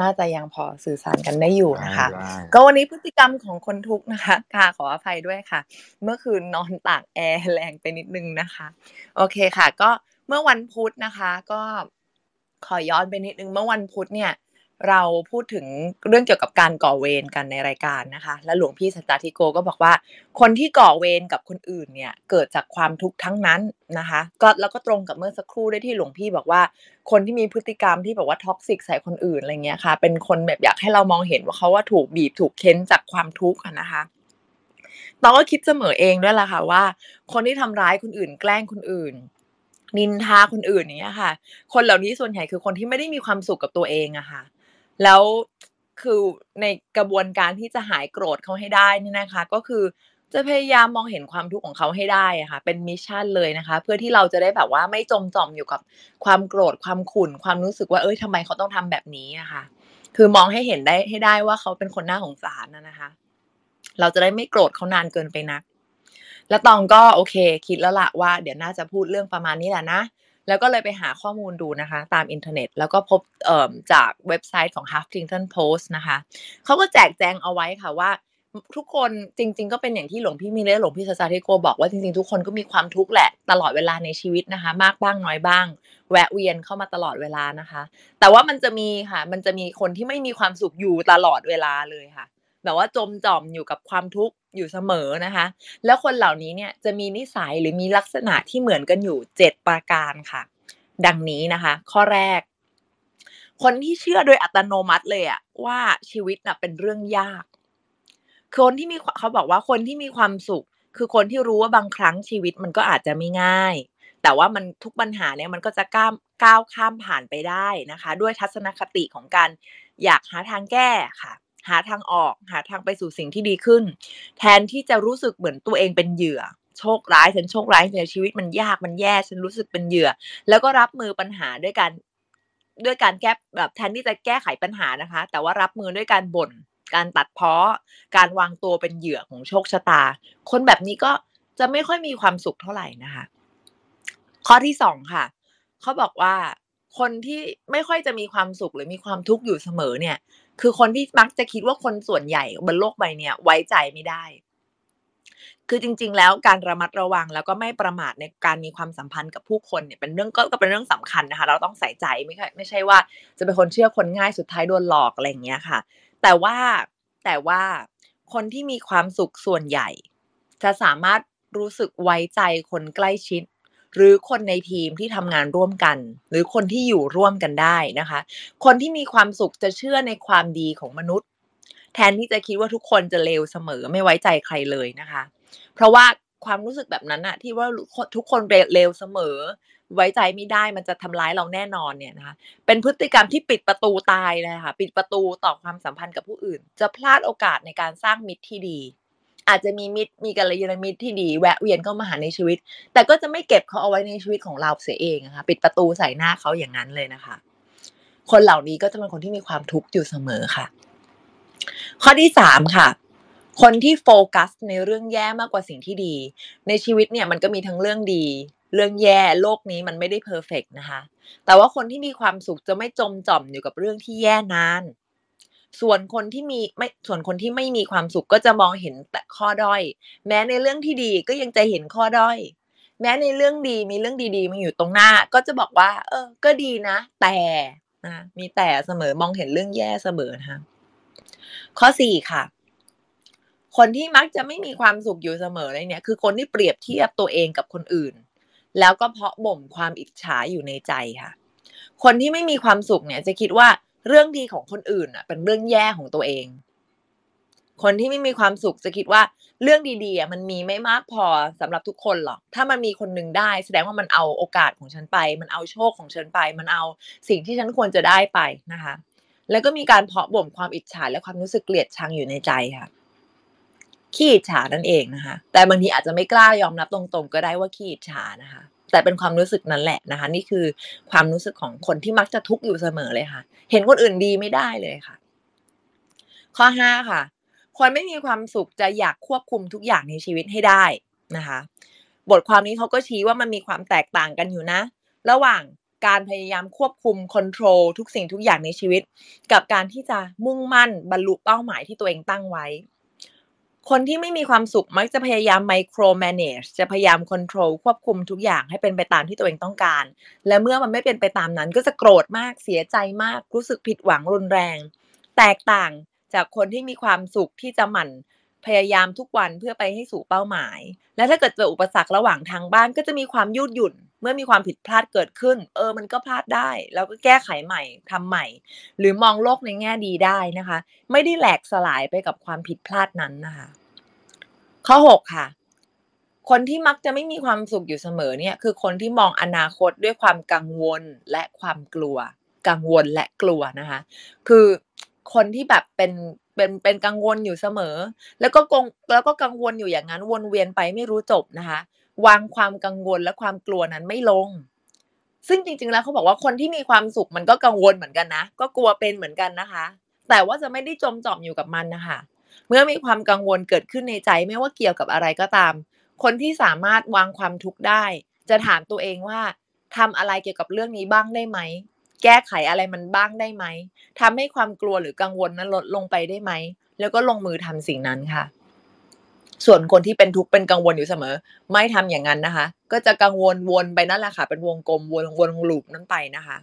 น่าจะยังพอสื่อสารกันได้อยู่ได้นะคะได้ก็วันนี้พฤติกรรมของคนทุกข์นะคะค่ะขออภัยด้วยค่ะ เมื่อคืนนอนตากแอร์แรงไปนิดหนึ่งนะคะ โอเคค่ะ ก็เมื่อวันพุธนะคะ ก็ขอย้อนไปนิดหนึ่งเมื่อวันพุธเนี่ย เราพูดถึงเรื่องเกี่ยวกับการก่อเวรกันในรายการนะคะ แล้วหลวงพี่สัจจาธิโกก็บอกว่า คนที่ก่อเวรกับคนอื่นเนี่ยเกิดจากความทุกข์ทั้งนั้นนะคะ ก็แล้วก็ตรงกับเมื่อสักครู่ด้วยที่หลวงพี่บอกว่า คนที่มีพฤติกรรมที่แบบว่า toxic ใส่คนอื่นอะไรเงี้ยค่ะ เป็นคนแบบอยากให้เรามองเห็นว่าเขาอะถูกบีบถูกเค้นจากความทุกข์นะคะตองก็คิดเสมอเองด้วยแหละค่ะว่า คนที่ทำร้ายคนอื่น แกล้งคนอื่นนินทาคนอื่นอย่างเงี้ยค่ะ คนเหล่านี้ส่วนใหญ่คือคนที่ไม่ได้มีความสุขกับตัวเองอะค่ะ แล้วคือในกระบวนการที่จะหายโกรธเขาให้ได้นี่นะคะ ก็คือจะพยายามมองเห็นความทุกข์ของเขาให้ได้อะค่ะ เป็นมิชชั่นเลยนะคะ เพื่อที่เราจะได้แบบว่าไม่จมจอมอยู่กับความโกรธความขุ่นความรู้สึกว่าเฮ้ยทำไมเขาต้องทำแบบนี้อะค่ะ คือมองให้เห็นได้ให้ได้ว่าเขาเป็นคนน่าสงสารอะนะคะ เราจะได้ไม่โกรธเขานานเกินไปนัก แล้วตองก็โอเค คิดแล้วละว่า เดี๋ยวน่าจะพูดเรื่องประมาณนี้แหละนะ แล้วก็เลยไปหาข้อมูลดูนะคะ ตามอินเทอร์เน็ต แล้วก็พบเอ่อจากเว็บไซต์ของ Huffington Post นะคะเขาก็แจกแจงเอาไว้ค่ะว่าทุกคนจริง ๆ ก็เป็นอย่างที่หลวงพี่มิเรหลวงพี่สัจจาธิโกบอกว่าจริง ๆ ทุกคนก็มีความทุกข์แหละตลอดเวลาในชีวิตนะคะ มากบ้างน้อยบ้าง แวะเวียนเข้ามาตลอดเวลานะคะ แต่ว่ามันจะมีค่ะ มันจะมีคนที่ไม่มีความสุขอยู่ตลอดเวลาเลยค่ะ แบบว่าจมจอมอยู่กับความทุกข์อยู่เสมอนะคะ แล้วคนเหล่านี้เนี่ยจะมีนิสัยหรือมีลักษณะที่เหมือนกันอยู่ 7 ประการค่ะ ดังนี้นะคะ ข้อแรก คนที่เชื่อโดยอัตโนมัติเลยอะว่าชีวิตน่ะเป็นเรื่องยาก คนที่มีเขาบอกว่าคนที่มีความสุข คือคนที่รู้ว่าบางครั้งชีวิตมันก็อาจจะไม่ง่าย แต่ว่ามันทุกปัญหาเนี่ยมันก็จะก้ามก้าวข้ามผ่านไปได้นะคะ ด้วยทัศนคติของการอยากหาทางแก้ค่ะ หาทางออก หาทางไปสู่สิ่งที่ดีขึ้น แทนที่จะรู้สึกเหมือนตัวเองเป็นเหยื่อ โชคร้ายฉันโชคร้ายจังเลยชีวิตมันยากมันแย่ฉันรู้สึกเป็นเหยื่อ แล้วก็รับมือปัญหาด้วยการด้วยการแก้แบบแทนที่จะแก้ไขปัญหานะคะ แต่ว่ารับมือด้วยการบ่นการตัดเพ้อการวางตัวเป็นเหยื่อของโชคชะตา คนแบบนี้ก็จะไม่ค่อยมีความสุขเท่าไหร่นะคะ ข้อที่สองค่ะ เขาบอกว่าคนที่ไม่ค่อยจะมีความสุขหรือมีความทุกข์อยู่เสมอเนี่ย คือคนที่มักจะคิดว่าคนส่วนใหญ่บนโลกใบเนี้ยไว้ใจไม่ได้ คือจริง ๆ แล้วการระมัดระวังแล้วก็ไม่ประมาทในการมีความสัมพันธ์กับผู้คนเนี่ยเป็นเรื่องก็ก็เป็นเรื่องสำคัญนะคะ เราต้องใส่ใจไม่ใช่ไม่ใช่ว่าจะเป็นคนเชื่อคนง่ายสุดท้ายโดนหลอกอะไรอย่างเงี้ยค่ะ แต่ว่าแต่ว่าคนที่มีความสุขส่วนใหญ่ จะสามารถรู้สึกไว้ใจคนใกล้ชิด หรือคนในทีมที่ทำงานร่วมกัน หรือคนที่อยู่ร่วมกันได้นะคะ คนที่มีความสุขจะเชื่อในความดีของมนุษย์ แทนที่จะคิดว่าทุกคนจะเลวเสมอไม่ไว้ใจใครเลยนะคะ เพราะว่าความรู้สึกแบบนั้นอะที่ว่าทุกคนเลวเสมอ ไว้ใจไม่ได้มันจะทำร้ายเราแน่นอนเนี่ยนะคะเป็นพฤติกรรมที่ปิดประตูตายเลยค่ะ ปิดประตูต่อความสัมพันธ์กับผู้อื่น จะพลาดโอกาสในการสร้างมิตรที่ดี อาจจะมีมิตรมีกัลยาณมิตรที่ดีแวะเวียนเข้ามาหาในชีวิต แต่ก็จะไม่เก็บเขาเอาไว้ในชีวิตของเราเสียเองนะคะปิดประตูใส่หน้าเขาอย่างนั้นเลยนะคะ คนเหล่านี้ก็จะเป็นคนที่มีความทุกข์อยู่เสมอค่ะ ข้อที่สามค่ะคนที่โฟกัสในเรื่องแย่มากกว่าสิ่งที่ดี ในชีวิตเนี่ยมันก็มีทั้งเรื่องดี เรื่องแย่โลกนี้มันไม่ได้เพอร์เฟกนะคะ แต่ว่าคนที่มีความสุขจะไม่จมจ่อมอยู่กับเรื่องที่แย่นาน ส่วนคนที่มีไม่ส่วนคนที่ไม่มีความสุขก็จะมองเห็นแต่ข้อด้อย แม้ในเรื่องที่ดีก็ยังจะเห็นข้อด้อย แม้ในเรื่องดีมีเรื่องดีๆมาอยู่ตรงหน้า ก็จะบอกว่า เออ ก็ดีนะ แต่นะมีแต่เสมอมองเห็นเรื่องแย่เสมอนะคะข้อสี่ค่ะ คนที่มักจะไม่มีความสุขอยู่เสมอเลยเนี่ย คือคนที่เปรียบเทียบตัวเองกับคนอื่น แล้วก็เพาะบ่มความอิจฉาอยู่ในใจค่ะ คนที่ไม่มีความสุขเนี่ย จะคิดว่า เรื่องดีของคนอื่นอะ เป็นเรื่องแย่ของตัวเอง คนที่ไม่มีความสุขจะคิดว่าเรื่องดีๆอะมันมีไม่มากพอสำหรับทุกคนหรอก ถ้ามันมีคนหนึ่งได้ แสดงว่ามันเอาโอกาสของฉันไป มันเอาโชคของฉันไป มันเอาสิ่งที่ฉันควรจะได้ไปนะคะ แล้วก็มีการเพาะบ่มความอิจฉาและความรู้สึกเกลียดชังอยู่ในใจค่ะขี้อิจฉานั่นเองนะคะ แต่บางทีอาจจะไม่กล้ายอมรับตรงๆ ก็ได้ว่าขี้อิจฉานะคะ แต่เป็นความรู้สึกนั้นแหละนะคะ นี่คือความรู้สึกของคนที่มักจะทุกข์อยู่เสมอเลยค่ะ เห็นคนอื่นดีไม่ได้เลยค่ะ ข้อห้าค่ะคนไม่มีความสุขจะอยากควบคุมทุกอย่างในชีวิตให้ได้นะคะ บทความนี้เขาก็ชี้ว่ามันมีความแตกต่างกันอยู่นะ ระหว่างการพยายามควบคุมคอนโทรลทุกสิ่งทุกอย่างในชีวิต กับการที่จะมุ่งมั่นบรรลุเป้าหมายที่ตัวเองตั้งไว้ คนที่ไม่มีความสุขมักจะพยายามไมโครแมネจจะพยายามคอนโทรลควบคุมทุกอย่างให้เป็นไปตามที่ตัวเองต้องการ และเมื่อมันไม่เป็นไปตามนั้น ก็จะโกรธมากเสียใจมากรู้สึกผิดหวังรุนแรง แตกต่างจากคนที่มีความสุขที่จะหมั่น พยายามทุกวันเพื่อไปให้สู่เป้าหมาย และถ้าเกิดเจออุปสรรคระหว่างทางบ้านก็จะมีความยืดหยุ่น เมื่อมีความผิดพลาดเกิดขึ้น เออ มันก็พลาดได้ แล้วก็แก้ไขใหม่ทำใหม่ หรือมองโลกในแง่ดีได้นะคะ ไม่ได้แหลกสลายไปกับความผิดพลาดนั้นนะคะ ข้อ 6 ค่ะ คนที่มักจะไม่มีความสุขอยู่เสมอเนี่ย คือคนที่มองอนาคตด้วยความกังวลและความกลัว กังวลและกลัวนะคะ คือคนที่แบบเป็น เป็นเป็นกังวลอยู่เสมอ แล้วก็กงแล้วก็กังวลอยู่อย่างนั้นวนเวียนไปไม่รู้จบนะคะ วางความกังวลและความกลัวนั้นไม่ลง ซึ่งจริง ๆ แล้วเขาบอกว่าคนที่มีความสุขมันก็กังวลเหมือนกันนะ ก็กลัวเป็นเหมือนกันนะคะ แต่ว่าจะไม่ได้จมจอมอยู่กับมันนะคะเมื่อมีความกังวลเกิดขึ้นในใจไม่ว่าเกี่ยวกับอะไรก็ตาม คนที่สามารถวางความทุกข์ได้ จะถามตัวเองว่าทำอะไรเกี่ยวกับเรื่องนี้บ้างได้ไหม แก้ไขอะไรมันบ้างได้ไหมทำให้ความกลัวหรือกังวลนั้นลดลงไปได้ไหม แล้วก็ลงมือทำสิ่งนั้นค่ะ ส่วนคนที่เป็นทุกข์เป็นกังวลอยู่เสมอ ไม่ทำอย่างนั้นนะคะ ก็จะกังวลวนไปนั่นแหละค่ะ เป็นวงกลมวนวนลูปนั้นไปนะคะ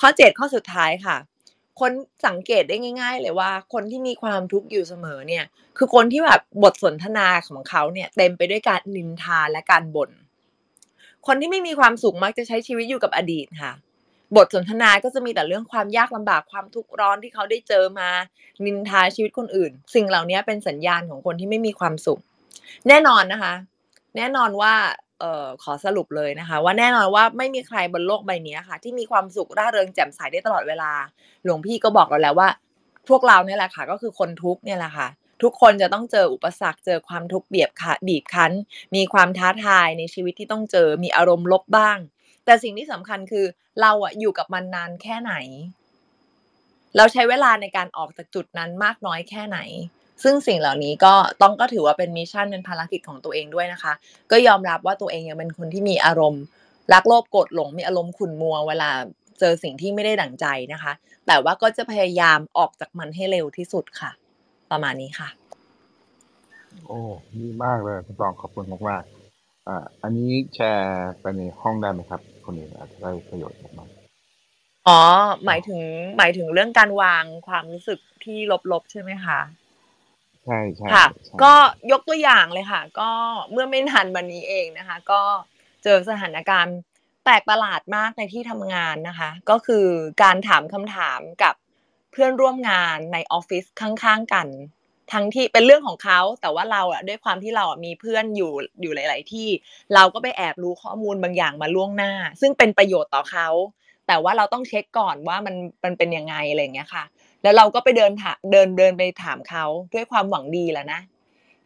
ข้อเจ็ดข้อสุดท้ายค่ะ คนสังเกตได้ง่าย ๆ เลยว่า คนที่มีความทุกข์อยู่เสมอเนี่ย คือคนที่แบบบทสนทนาของเขาเนี่ยเต็มไปด้วยการนินทาและการบ่นคนที่ไม่มีความสุขมักจะใช้ชีวิตอยู่กับอดีตค่ะ บทสนทนาก็จะมีแต่เรื่องความยากลำบากความทุกข์ร้อนที่เขาได้เจอมา นินทาชีวิตคนอื่น สิ่งเหล่านี้เป็นสัญญาณของคนที่ไม่มีความสุข แน่นอนนะคะ แน่นอนว่าเอ่อขอสรุปเลยนะคะ ว่าแน่นอนว่าไม่มีใครบนโลกใบนี้ค่ะ ที่มีความสุขร่าเริงแจ่มใสได้ตลอดเวลา หลวงพี่ก็บอกเราแล้วว่า พวกเราเนี่ยแหละค่ะ ก็คือคนทุกเนี่ยแหละค่ะ ทุกคนจะต้องเจออุปสรรค เจอความทุกข์เบียบคะบีบคั้น มีความท้าทายในชีวิตที่ต้องเจอมีอารมณ์ลบบ้าง แต่สิ่งที่สำคัญคือเราอะอยู่กับมันนานแค่ไหน เราใช้เวลาในการออกจากจุดนั้นมากน้อยแค่ไหน ซึ่งสิ่งเหล่านี้ก็ต้องก็ถือว่าเป็นมิชชั่นเป็นภารกิจของตัวเองด้วยนะคะ ก็ยอมรับว่าตัวเองยังเป็นคนที่มีอารมณ์ รักโลภโกรธหลงมีอารมณ์ขุ่นมัวเวลาเจอสิ่งที่ไม่ได้ดั่งใจนะคะ แต่ว่าก็จะพยายามออกจากมันให้เร็วที่สุดค่ะ ประมาณนี้ค่ะ โอ้ดีมากเลยคุณตองขอบคุณมากๆอ่าอันนี้แชร์ไปในห้องได้ไหมครับ คนอื่นอาจจะได้ประโยชน์จากมันอ๋อ หมายถึงหมายถึงเรื่องการวางความรู้สึกที่ลบๆใช่ไหมคะใช่ใช่ค่ะใช่ก็ยกตัวอย่างเลยค่ะ ก็เมื่อไม่นานมานี้เองนะคะ ก็เจอสถานการณ์แปลกประหลาดมากในที่ทำงานนะคะ ก็คือการถามคำถามกับเพื่อนร่วมงานในออฟฟิศข้างๆกัน ทั้งที่เป็นเรื่องของเขาแต่ว่าเราอะด้วยความที่เราอะมีเพื่อนอยู่อยู่หลาย ๆ ที่ เราก็ไปแอบรู้ข้อมูลบางอย่างมาล่วงหน้า ซึ่งเป็นประโยชน์ต่อเขาแต่ว่าเราต้องเช็คก่อนว่ามันมันเป็นยังไงอะไรอย่างเงี้ยค่ะ แล้วเราก็ไปเดินถาเดินเดินไปถามเขาด้วยความหวังดีแหละนะ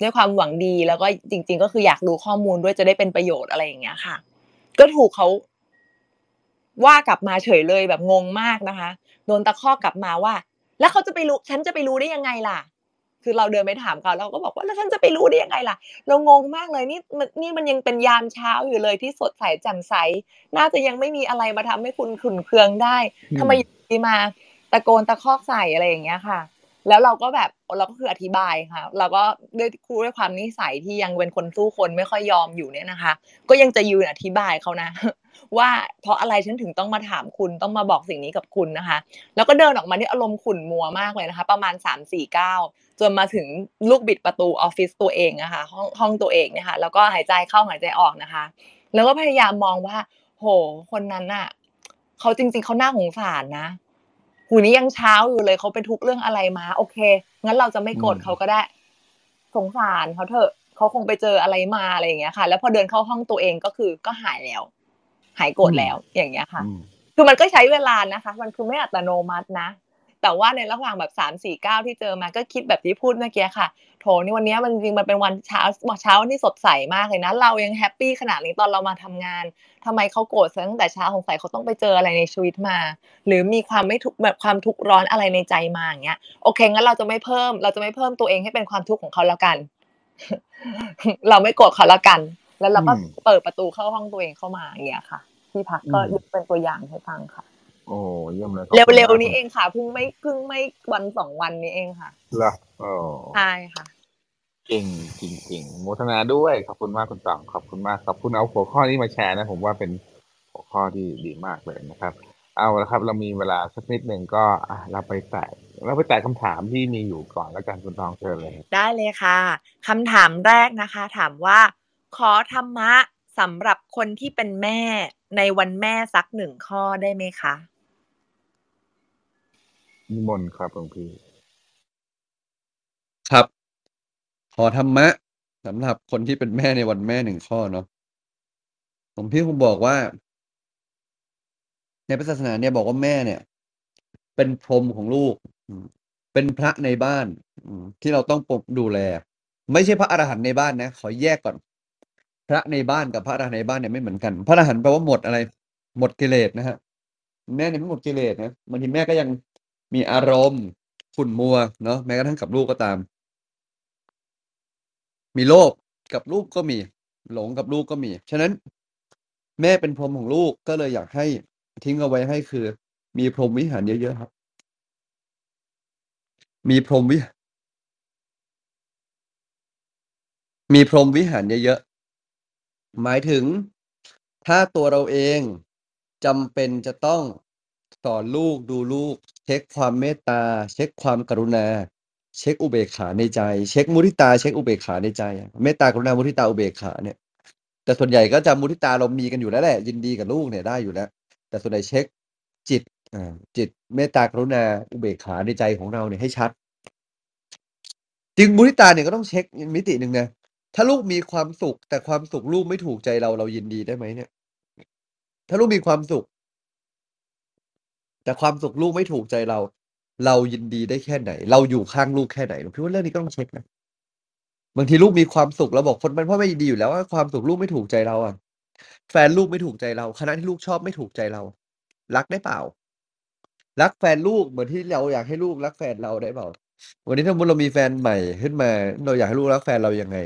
ด้วยความหวังดีแล้วก็จริง ๆ ก็คืออยากรู้ข้อมูลด้วยจะได้เป็นประโยชน์อะไรอย่างเงี้ยค่ะ ก็ถูกเขาว่ากลับมาเฉยเลยแบบงงมากนะคะ โดนตะคอกกลับมาว่า แล้วเขาจะไปรู้ฉันจะไปรู้ได้ยังไงล่ะ คือเราเดินไปถามเขาเราก็บอกว่าแล้วฉันจะไปรู้ได้ยังไงล่ะ เรางงมากเลยนี่มันนี่มันยังเป็นยามเช้าอยู่เลยที่สดใสแจ่มใส น่าจะยังไม่มีอะไรมาทำให้คุณขุ่นเคืองได้ทำไมอยู่ดีมาตะโกนตะคอกใส่อะไรอย่างเงี้ยค่ะ แล้วเราก็แบบเราก็คืออธิบายค่ะ เราก็ด้วยคู่ด้วยความนิสัยที่ยังเป็นคนสู้คนไม่ค่อยยอมอยู่เนี่ยนะคะ ก็ยังจะยืนอธิบายเขานะ ว่าเพราะอะไรฉันถึงต้องมาถามคุณต้องมาบอกสิ่งนี้กับคุณนะคะ แล้วก็เดินออกมาที่อารมณ์ขุ่นมัวมากเลยนะคะ ประมาณ 3 4ก้าวจนมาถึงลูกบิดประตูออฟฟิศตัวเองนะคะห้องห้องตัวเองเนี่ยค่ะแล้วก็หายใจเข้าหายใจออกนะคะ แล้วก็พยายามมองว่า โห คนนั้นน่ะเขาจริง ๆเขาน่าสงสารนะหูนี้ยังเช้าอยู่เลยเขาไปทุกข์เรื่องอะไรมา โอเค งั้นเราจะไม่โกรธอืมเขาก็ได้ สงสารเขาเถอะเขาคงไปเจออะไรมาอะไรอย่างเงี้ยค่ะ แล้วพอเดินเข้าห้องตัวเองก็คือก็หายแล้ว หายโกรธแล้วอย่างเงี้ยค่ะอืมคือมันก็ใช้เวลานะคะ มันคือไม่อัตโนมัตินะ แต่ว่าในระหว่างแบบสามสี่เก้าที่เจอมาก็คิดแบบที่พูดเมื่อกี้ค่ะ โถนี่วันนี้มันจริงๆมันเป็นวันเช้าเช้าที่สดใสมากเลยนะ เรายังแฮปปี้ขนาดนี้ตอนเรามาทำงานทำไมเขาโกรธซะตั้งแต่เช้าสงสัยเขาต้องไปเจออะไรในชีวิตมา หรือมีความไม่ทุกข์แบบความทุกข์ร้อนอะไรในใจมาอย่างเงี้ย โอเคงั้นเราจะไม่เพิ่ม เราจะไม่เพิ่มตัวเองให้เป็นความทุกข์ของเขาแล้วกัน เราไม่โกรธเขาแล้วกัน แล้วเราก็อืมเปิดประตูเข้าห้องตัวเองเข้ามาอย่างเงี้ยค่ะ ที่พักก็อืมยกเป็นตัวอย่างให้ฟังค่ะ โอ้เยี่ยมเลยขอบคุณเร็วมากๆนี้เองค่ะเพิ่งไม่เพิ่งไม่วันสองวันนี้เองค่ะเหรอโอ้ใช่ค่ะเก่งจริงๆโมทนาด้วยขอบคุณมากคุณตองขอบคุณมากขอบคุณเอาหัวข้อนี้มาแชร์นะผมว่าเป็นหัวข้อที่ดีมากเลยนะครับ เอาละครับ เรามีเวลาสักนิดหนึ่งก็อะเราไปแตะเราไปแตะคำถามที่มีอยู่ก่อนแล้วกันคุณตองเชิญเลย ได้เลยค่ะคำถามแรกนะคะ ถามว่า ขอธรรมะสำหรับคนที่เป็นแม่ในวันแม่สักหนึ่งข้อได้ไหมคะนิมนต์ครับหลวงพี่ ครับ ขอธรรมะสำหรับคนที่เป็นแม่ในวันแม่หนึ่งข้อเนาะผมพี่คงบอกว่า ในพระศาสนาเนี่ยบอกว่าแม่เนี่ย เป็นพรหมของลูก เป็นพระในบ้านที่เราต้องปกดูแล ไม่ใช่พระอรหันต์ในบ้านนะ ขอแยกก่อน พระในบ้านกับพระอรหันต์ในบ้านเนี่ยไม่เหมือนกัน พระอรหันต์แปลว่าหมดอะไร หมดกิเลสนะฮะแม่เนี่ยไม่หมดกิเลสนะบางทีแม่ก็ยังมีอารมณ์ขุ่นมัวเนาะแม้กระทั่งกับลูกก็ตาม มีโลภกับลูกก็มี หลงกับลูกก็มี ฉะนั้น แม่เป็นพรหมของลูกก็เลยอยากให้ทิ้งเอาไว้ให้คือ มีพรหมวิหารเยอะๆครับ มีพรหมวิมีพรหมวิหารเยอะๆ หมายถึง ถ้าตัวเราเองจำเป็นจะต้องสอนลูกดูลูก เช็คความเมตตา เช็คความกรุณา เช็คอุเบกขาในใจ เช็คมุทิตา เช็คอุเบกขาในใจเมตตากรุณามุทิตาอุเบกขาเนี่ย แต่ส่วนใหญ่ก็จะมุทิตาเรามีกันอยู่แล้วแหละ ยินดีกับลูกเนี่ยได้อยู่แล้ว แต่ส่วนใหญ่เช็คจิตจิตเมตตากรุณาอุเบกขาในใจของเราเนี่ยให้ชัดจริงมุทิตาเนี่ยก็ต้องเช็คมิติหนึ่งนะ ถ้าลูกมีความสุข แต่ความสุขลูกไม่ถูกใจเราเรายินดีได้ไหมเนี่ย ถ้าลูกมีความสุข แต่ความสุขลูกไม่ถูกใจเรา เรายินดีได้แค่ไหน เราอยู่ข้างลูกแค่ไหนผมคิดว่าเรื่องนี้ก็ต้องเช็คนะบางทีลูกมีความสุขเราบอกคนเป็นพ่อไม่ดีอยู่แล้วว่าความสุขลูกไม่ถูกใจเราอะแฟนลูกไม่ถูกใจเรา คณะที่ลูกชอบไม่ถูกใจเรา รักได้เปล่า รักแฟนลูกเหมือนที่เราอยากให้ลูกรักแฟนเราได้เปล่า วันนี้ถ้ามมุติเรามีแฟนใหม่ขึ้นมา เราอยากให้ลูกรักแฟนเรายังไง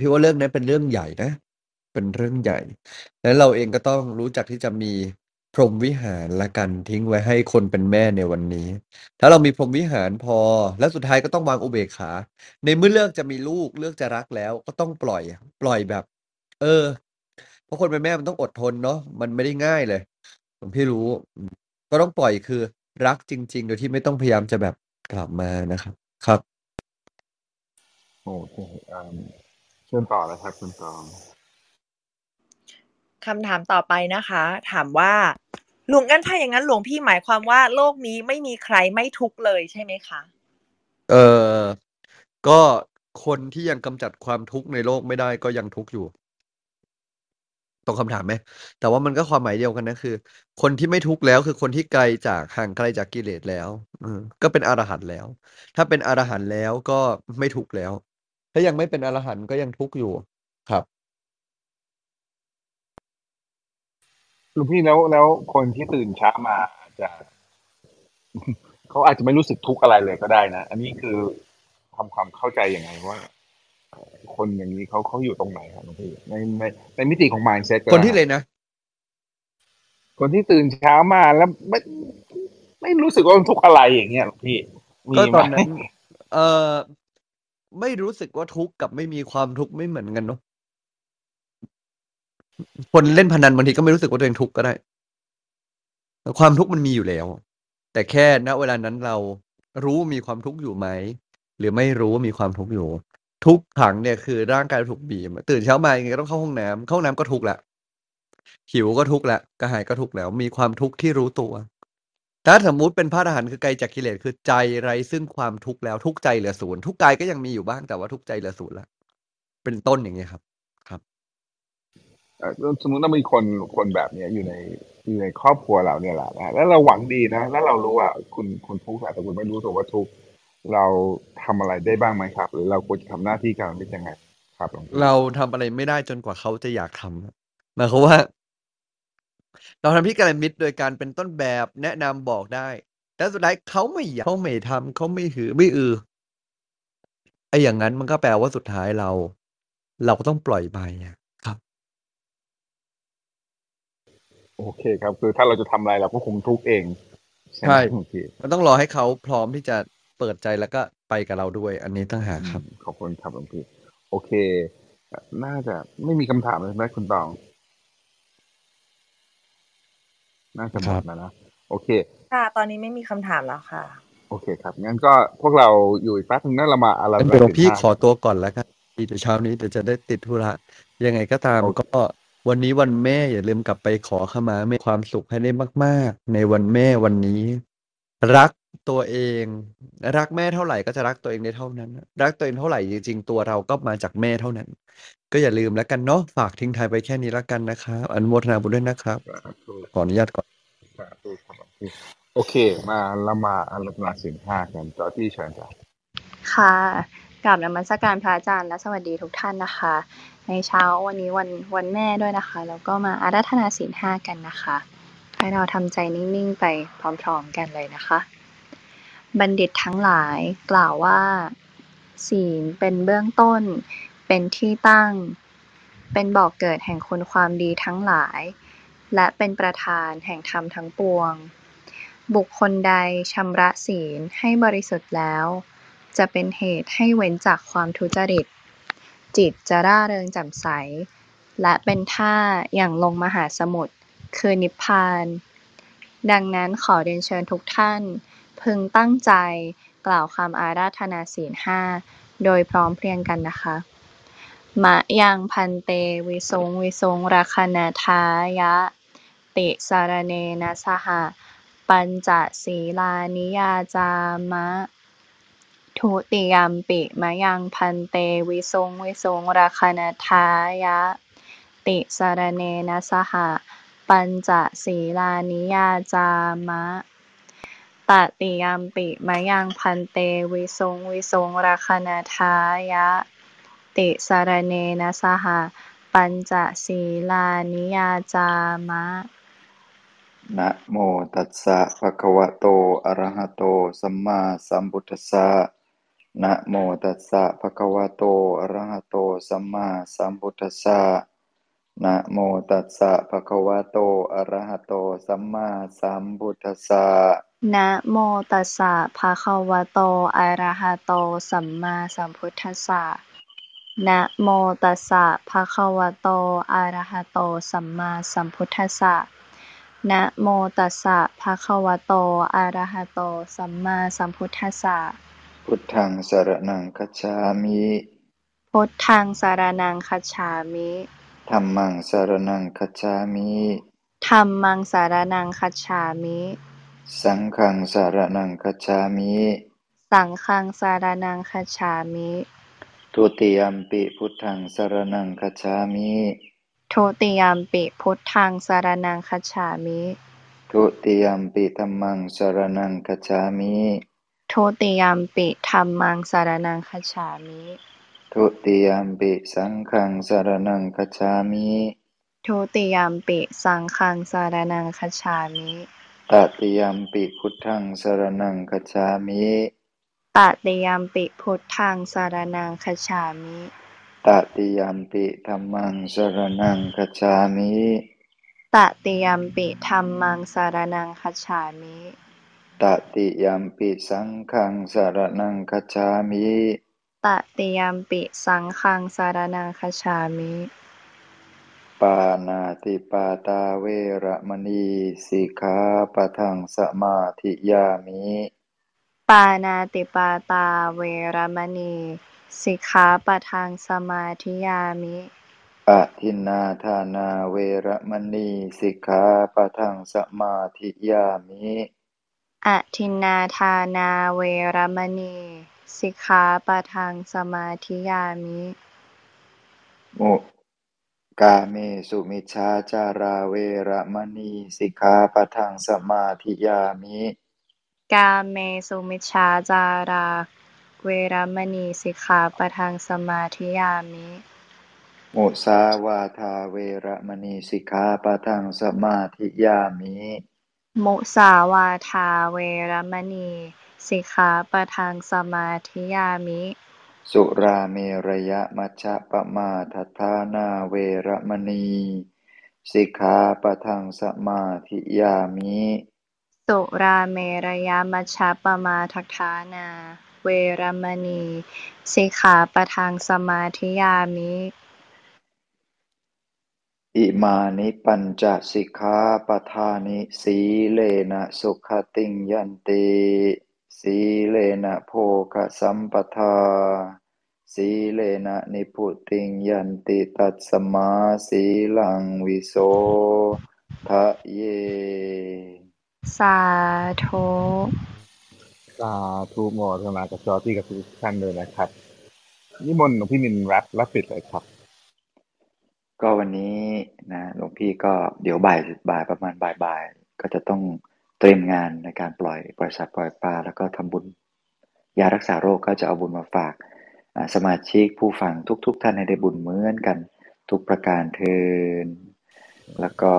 พี่ว่าเรื่องนั้เป็นเรื่องใหญ่นะ เป็นเรื่องใหญ่แล้วเราเองก็ต้องรู้จักที่จะมีพรหมวิหารแล้วกันทิ้งไว้ให้คนเป็นแม่ในวันนี้ ถ้าเรามีพรหมวิหารพอ แล้วสุดท้ายก็ต้องวางอุเบกขา ในเมื่อเลือกจะมีลูกเลือกจะรักแล้วก็ต้องปล่อย ปล่อยแบบ เออ เพราะคนเป็นแม่มันต้องอดทนเนาะมันไม่ได้ง่ายเลยผมพี่รู้ ก็ต้องปล่อยคือ รักจริง ๆ โดยที่ไม่ต้องพยายามจะแบบกลับมานะครับ ครับ โอเคอ่า เชิญต่อเลยครับคุณตองคำถามต่อไปนะคะ ถามว่าหลวงงั้นถ้าอย่างงั้นหลวงพี่หมายความว่าโลกนี้ไม่มีใครไม่ทุกข์เลยใช่ไหมคะ?เอ่อก็คนที่ยังกำจัดความทุกข์ในโลกไม่ได้ก็ยังทุกข์อยู่ ตรงคำถามไหม?แต่ว่ามันก็ความหมายเดียวกันนะคือ คนที่ไม่ทุกข์แล้วคือคนที่ไกลจากห่างไกลจากกิเลสแล้วอืมก็เป็นอรหันต์แล้ว ถ้าเป็นอรหันต์แล้วก็ไม่ทุกข์แล้ว ถ้ายังไม่เป็นอรหันต์ก็ยังทุกข์อยู่ครับหลวงพี่แล้วแล้วคนที่ตื่นเช้ามาอาจจะเขาอาจจะไม่รู้สึกทุกข์อะไรเลยก็ได้นะ อันนี้คือทำความเข้าใจยังไงว่าเอ่อคนอย่างงี้เขาเขาอยู่ตรงไหนครับหลวงพี่?ในในในมิติของ mindset ก็คนได้ที่คเลรับยนะ?คนที่ตื่นเช้ามาแล้วไม่ไม่รู้สึกว่ามันทุกข์อะไรอย่างเงี้ยหลวงพี่มีก็ไหตม?อนนั้นเอ่อ ไม่รู้สึกว่าทุกข์กับไม่มีความทุกข์ไม่เหมือนกันเนาะคนเล่นพนันบางทีก็ไม่รู้สึกว่าตัวเองทุกข์ก็ได้ความทุกข์มันมีอยู่แล้ว แต่แค่ณเวลานั้นเรารู้มีความทุกข์อยู่ไหม หรือไม่รู้ว่ามีความทุกข์อยู่ ทุกขังเนี่ยคือร่างกายถูกบีบตื่นเช้ามายังไงก็ต้องเข้าห้องน้ำเข้าห้องน้ำก็ทุกข์ล้วหิวก็ทุกข์ล้วกระหายก็ทุกข์แล้ว มีความทุกข์ที่รู้ตัว ถ้าสมมุติเป็นพระอรหันต์คือไกลจากกิเลสคือใจไร้ซึ่งความทุกข์แล้วทุกข์ใจเหลือ0ทุกข์กายก็ยังมีอยู่บ้างแต่ว่าทุกข์ใจเหลือ0แล้วเป็นต้นอย่างเงี้ยครับ ครับเอ่อแล้วสมมุติว่ามีคนคนแบบเนี้ยอยู่ในอยู่ในครอบครัวเราเนี่ยแหละนะครับแล้วเราหวังดีนะ แล้วเรารู้ว่าคุณคุณทุกข์อะแต่คุณไม่รู้ตัวว่าทุกข์เราทำอะไรได้บ้างไหมครับ?หรือเราควรจะทำหน้าที่กับมันยังไง ครับหลวงพี่?เราทำอะไรไม่ได้จนกว่าเขาจะอยากทำครับหมายความว่า เราทำที่กัลยาณมิตรโดยการเป็นต้นแบบแนะนำบอกได้แล้วสุดท้ายเขาไม่อยากเขาไม่ทำเขาไม่หือไม่อือไอ้อย่างงั้นมันก็แปลว่าสุดท้ายเรา เราก็ต้องปล่อยไปอะครับ โอเคครับ คือถ้าเราจะทำอะไรเราก็คงทุกข์เองใช่ไหใชม่หลวงพี่?มันต้องรอให้เขาพร้อมที่จะเปิดใจแล้วก็ไปกับเราด้วย อันนี้ต่างหากอืครับมขอบคุณครับหลวงพี่โอเคอน่าจะไม่มีคำถามแล้วใช่ไหมคุณตอง? น่าจะหคมรัดบแล้วนะโอเค ค่ะ ตอนนี้ไม่มีคำถามแล้วค่ะ โอเคครับ งั้นก็พวกเราอยู่อีกแป๊บหนึ่งนะเรามาอาราธงั้นนาเดี๋ยวหลวงศีลพี่ห้าขอตัวก่อนแล้วกันเดี๋ยวเช้านี้เดี๋ยวจะได้ติดธุระยังไงก็ตามโอก็วันนี้วันแม่อย่าลืมกลับไปขอขมาแม่ความสุขให้ได้มาก ๆ ในวันแม่วันนี้ รัก ตัวเอง รักแม่เท่าไรก็จะรักตัวเองได้เท่านั้น รักตัวเองเท่าไรจริงๆ ตัวเราก็มาจากแม่เท่านั้น ก็อย่าลืมแล้วกันเนาะฝากทิ้งท้ายไว้แค่นี้แล้วกันนะครับอนุโมทนาบุญด้วยนะครับสาธุขออนุญาตก่อนสาธุครับหลวงพี่โอเค มาเรามาอาราธนาศีลห้ากันจอร์จี้เชิญจ้ะค่ะกราบนมัสการพระอาจารย์และสวัสดีทุกท่านนะคะ ในเช้าวันนี้วันวันแม่ด้วยนะคะ แล้วก็มาอาราธนาศีลห้ากันนะคะ ให้เราทำใจนิ่งๆ ไปพร้อมๆกันเลยนะคะ บัณฑิตทั้งหลายกล่าวว่า ศีลเป็นเบื้องต้น เป็นที่ตั้ง เป็นบ่อกเกิดแห่งคุณความดีทั้งหลาย และเป็นประธานแห่งธรรมทั้งปวง บุคคลใดชำระศีลให้บริสุทธิ์แล้ว จะเป็นเหตุให้เว้นจากความทุจริต จิตจะร่าเริงแจ่มใส และเป็นท่าอย่างลงมหาสมุทรคือนิพพาน ดังนั้นขอเรียนเชิญทุกท่าน พึงตั้งใจ กล่าวคำอาราธนาศีลห้าโดยพร้อมเพรียงกันนะคะ มะยังพันเตวิสงวิสงรักขณทายะ ติสารเนนะสหปัญจศีลานิยาจามะ ทุติยมปิมะยังพันเตวิสงวิสงรักขณทายะ ติสารเนนะสหปัญจศีลานิยาจามะ ตติยัมปิมะยังพันเต วิสุง วิสุงรักขณทายะ ติสารเนนะสหปัญจศีลานิยาจามะ นะโมตัสสะภะคะวะโต อะระหะโต สัมมาสัมพุทธัสสะ นะโมตัสสะภะคะวะโต อะระหะโต สัมมาสัมพุทธัสสะ นะโมตัสสะภะคะวะโต อะระหะโต สัมมาสัมพุทธัสสะ นะโมตัสสะภะคะวะโต อะระหะโต สัมมาสัมพุทธัสสะ นะโมตัสสะภะคะวะโต อะระหะโต สัมมาสัมพุทธัสสะ นะโมตัสสะภะคะวะโต อะระหะโต สัมมาสัมพุทธัสสะ พุทธังสรณังคัจฉามิ พุทธังสารนังคัจฉามิ ธัมมังสรณังคัจฉามิธัมมังสารนังคัจฉามิ สังฆังสรณังคัจฉามิ สังฆังสารนังคัจฉามิ ทุติยัมปิพุทธังสรณังคัจฉามิทุติยมปิพุทธังสารนังคัจฉามิ ทุติยัมปิธัมมังสรณังคัจฉามิทุติยมปิธัมมังสารนังคัจฉามิ ทุติยัมปิสังฆังสรณังคัจฉามิทุติยมปิสังฆังสารนังคัจฉามิตติยัมปิพุทธังสรณังคัจฉามิตติยมปิพุทธังสารนังคัจฉามิตติยัมปิธัมมังสรณังคัจฉามิตติยมปิธัมมังสารนังคัจฉามิตติยัมปิสังฆังสรณังคัจฉามิ ตติยมปิสังฆังสารนังคัจฉามิปานาติปาตาเวระมณีสิกขาปะทังสมาธิยามิปานาติปาตาเวรมณีสิกขาปะทังสมาธิยามิอทินนาทานาเวระมณีสิกขาปะทังสมาธิยามิอทินนาทานาเวรมณี สิกขาปะทังสมาธิยามิ มุกาเมสุมิชฌาจาราเวระมณีสิกขาปะทังสมาธิยามิ กาเมสุมิชฌาจารา เวรมณีสิกขาปะทังสมาธิยามิ มุสาวาทาเวระมณีสิกขาปะทังสมาธิยามิ มุสาวาทาเวรมณี สิกขาปะทังสมาธิยามิ สุราเมระยะมัชฌะปมาทัฏฐานาเวระมณี สิกขาปะทังสมาธิยามิ สุราเมรยมัชฌะปมาทัฏฐานา เวรมณี สิกขาปะทังสมาธิยามิอิมานิปัญจสิกขาปทานิสีเลนะสุขติงยันติ สีเลนะโภคสัมปทา สีเลนะนิพุติงยันติตัสสมาสีลังวิโสทะเย สาธุสาธุโมทนากับจอที่กับทุกท่านเลยนะครับ นิมนต์หลวงพี่นินรับรับปิดเลยครับ ก็วันนี้นะหลวงพี่ก็เดี๋ยวบ่ายบ่ายประมาณบ่ายบ่ายก็จะต้อง เตรียมงานในการปล่อยปล่อยสัตว์ปล่อยปลาแล้วก็ทำบุญ ยารักษาโรคก็จะเอาบุญมาฝากสมาชิกผู้ฟังทุก ๆทท่านให้ได้บุญเหมือนกันทุกประการเทินแล้วก็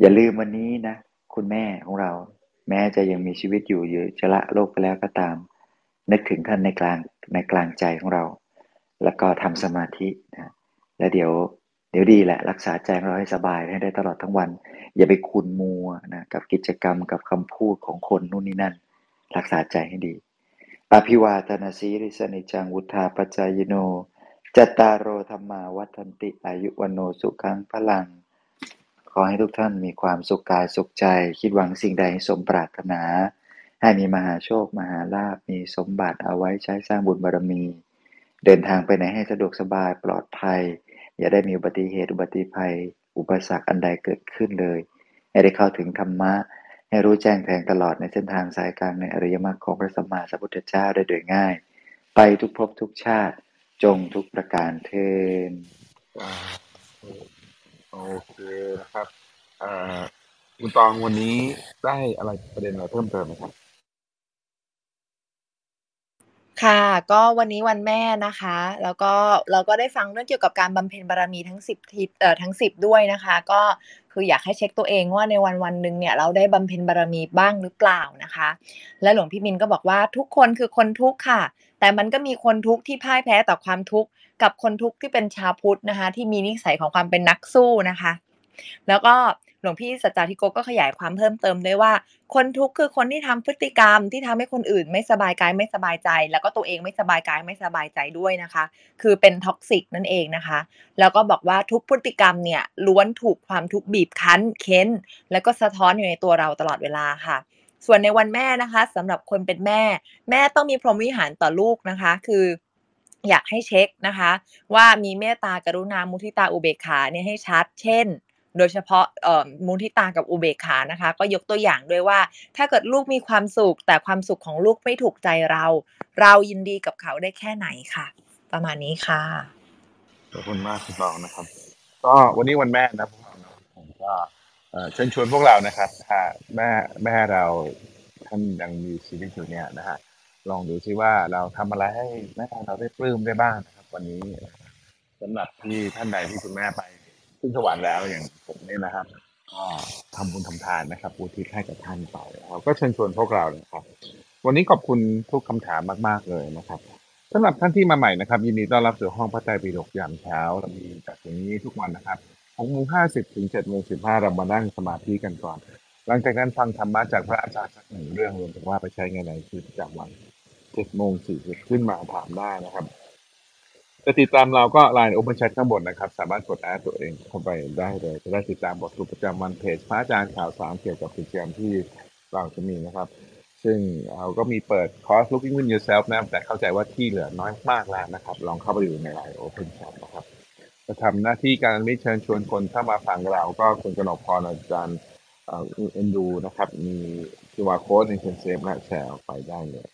อย่าลืมวันนี้นะ คุณแม่ของเรา แม้จะยังมีชีวิตอยู่อยู่จะละโลกไปแล้วก็ตาม นึกถึงท่านในกลางในกลางใจของเรา แล้วก็ทำสมาธินะแล้วเดี๋ยว ดี๋ยวดีแหละ รักษาใจงเราให้สบายให้ได้ตลอดทั้งวัน อย่าไปคุณมัวนะกับกิจกรรมกับคำพูดของคนนู่นนี่นั่น รักษาใจให้ดี อภิวาทนาสีริสนิจังวุธาปจายโนจตารโอธรรมาวัฒนติอายุวันโนสุขังพลัง ขอให้ทุกท่านมีความสุขกายสุขใจ คิดหวังสิ่งใดให้สมปรารถนา ให้มีมหาโชค มหาลาภมีสมบัติเอาไว้ใช้สร้างบุญบารมี เดินทางไปไหนให้สะดวกสบายปลอดภัย อย่าได้มีอุบัติเหตุอุบัติภัย อุปสรรคอันใดเกิดขึ้นเลย ให้ได้เข้าถึงธรรมะ ให้รู้แจ้งแทงตลอดในเส้นทางสายกลางในอริยมรรคของพระสัมมาสัมพุทธเจ้าได้โดยง่าย ไปทุกภพทุกชาติจงทุกประการเทินโอเคนะครับอ่อคุณตองวันนี้ได้อะไรประเด็นอะไรเพิ่มเติมไหมครับ ค่ะ ก็วันนี้วันแม่นะคะ แล้วก็เราก็ได้ฟังเรื่องเกี่ยวกับการบำเพ็ญบารมีทั้ง 10ทิศเอ่อทั้ง 10 ด้วยนะคะ ก็คืออยากให้เช็กตัวเองว่าในวันๆหนึ่งเนี่ยเราได้บำเพ็ญบารมีบ้างหรือเปล่านะคะ และหลวงพี่มินก็บอกว่าทุกคนคือคนทุกข์ค่ะ แต่มันก็มีคนทุกข์ที่พ่ายแพ้ต่อความทุกข์กับคนทุกข์ที่เป็นชาวพุทธนะคะ ที่มีนิสัยของความเป็นนักสู้นะคะ แล้วก็ ลวงพี่สัจจาธิโกก็ขยายความเพิ่มเติมด้วยว่า คนทุกข์คือคนที่ทำพฤติกรรมที่ทำให้คนอื่นไม่สบายกายไม่สบายใจ แล้วก็ตัวเองไม่สบายกายไม่สบายใจด้วยนะคะ คือเป็น toxic นั่นเองนะคะ แล้วก็บอกว่าทุกพฤติกรรมเนี่ยล้วนถูกความทุกข์บีบคั้นเค้น แล้วก็สะท้อนอยู่ในตัวเราตลอดเวลาค่ะส่วนในวันแม่นะคะสำหรับคนเป็นแม่ แม่ต้องมีพรหมวิหารต่อลูกนะคะ คือ อยากให้เช็กนะคะ ว่ามีเมตตากรุณามุทิตาอุเบกขาเนี่ยให้ชัด เช่น โดยเฉพาะเอ่อมุทิตากับอุเบกขานะคะ ก็ยกตัวอย่างด้วยว่า ถ้าเกิดลูกมีความสุข แต่ความสุขของลูกไม่ถูกใจเรา เรายินดีกับเขาได้แค่ไหนค่ะ ประมาณนี้ค่ะขอบคุณมากคุณตองนะครับ ก็วันนี้วันแม่นะผมก็เชิญชวนพวกเรานะครับถ้าแม่แม่เราท่านยังมีชีวิตอยู่เนี่ยนะฮะลองดูซิว่าเราทำอะไรให้แม่เราได้ปลื้มได้บ้างนะครับ วันนี้สำหรับที่ท่านใดที่คุณแม่ไป ขึ้นสวรรค์แล้วอย่างผมเนี่ยนะครับก็ทำบุญทำทานนะครับอุทิศให้กับท่านไปเราก็เชิญชวนพวกเรานะครับ วันนี้ขอบคุณทุกคำถามมากๆเลยนะครับสำหรับท่านที่มาใหม่นะครับ ยินดีต้อนรับสู่ห้องพระไตรปิฎกยามเช้าเรามีจัดอย่างนี้ทุกวันนะครับ6โมง50ถึง7โมง15เรามานั่งสมาธิกันก่อน หลังจากนั้นฟังธรรมะจากพระอาจารย์สักหนึ่งเรื่องรวมถึงว่าไปใช้ไงในชีวิตประจำวัน7โมง40ขึ้นมาถามได้นะครับ จะติดตามเราก็ Line Open Chat ข้างบนนะครับ สามารถกดแอดตัวเองเข้าไปได้เลย จะได้ติดตามบทสรุปประจำวันเพจพระอาจารย์ข่าวสารเกี่ยวกับกิจกรรมที่เราจะมีนะครับ ซึ่งเราก็มีเปิดคอร์ส Looking Win Yourself นะแต่เข้าใจว่าที่เหลือน้อยมากแล้วนะครับ ลองเข้าไปดูใน Line Open Chat นะครับจะทำหน้าที่การมิเชิญชวนคนถ้ามาฟังเรา ก็คุณกนกพรอาจารย์เอ็นดูนะครับ มี QR Code ในเชิญเซฟและแชร์ไปได้เลย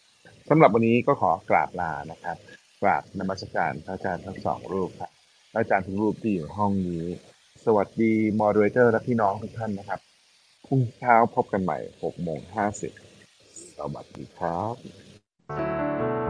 สำหรับวันนี้ก็ขอกราบลานะครับ กราบนมัสการพระอาจารย์ทั้งสองรูปครับพระอาจารย์ทุกรูปที่อยู่ห้องนี้ สวัสดีมอดเรเตอร์และพี่น้องทุกท่านนะครับพรุ่งนี้เช้าพบกันใหม่6โมง50สวัสดีครับ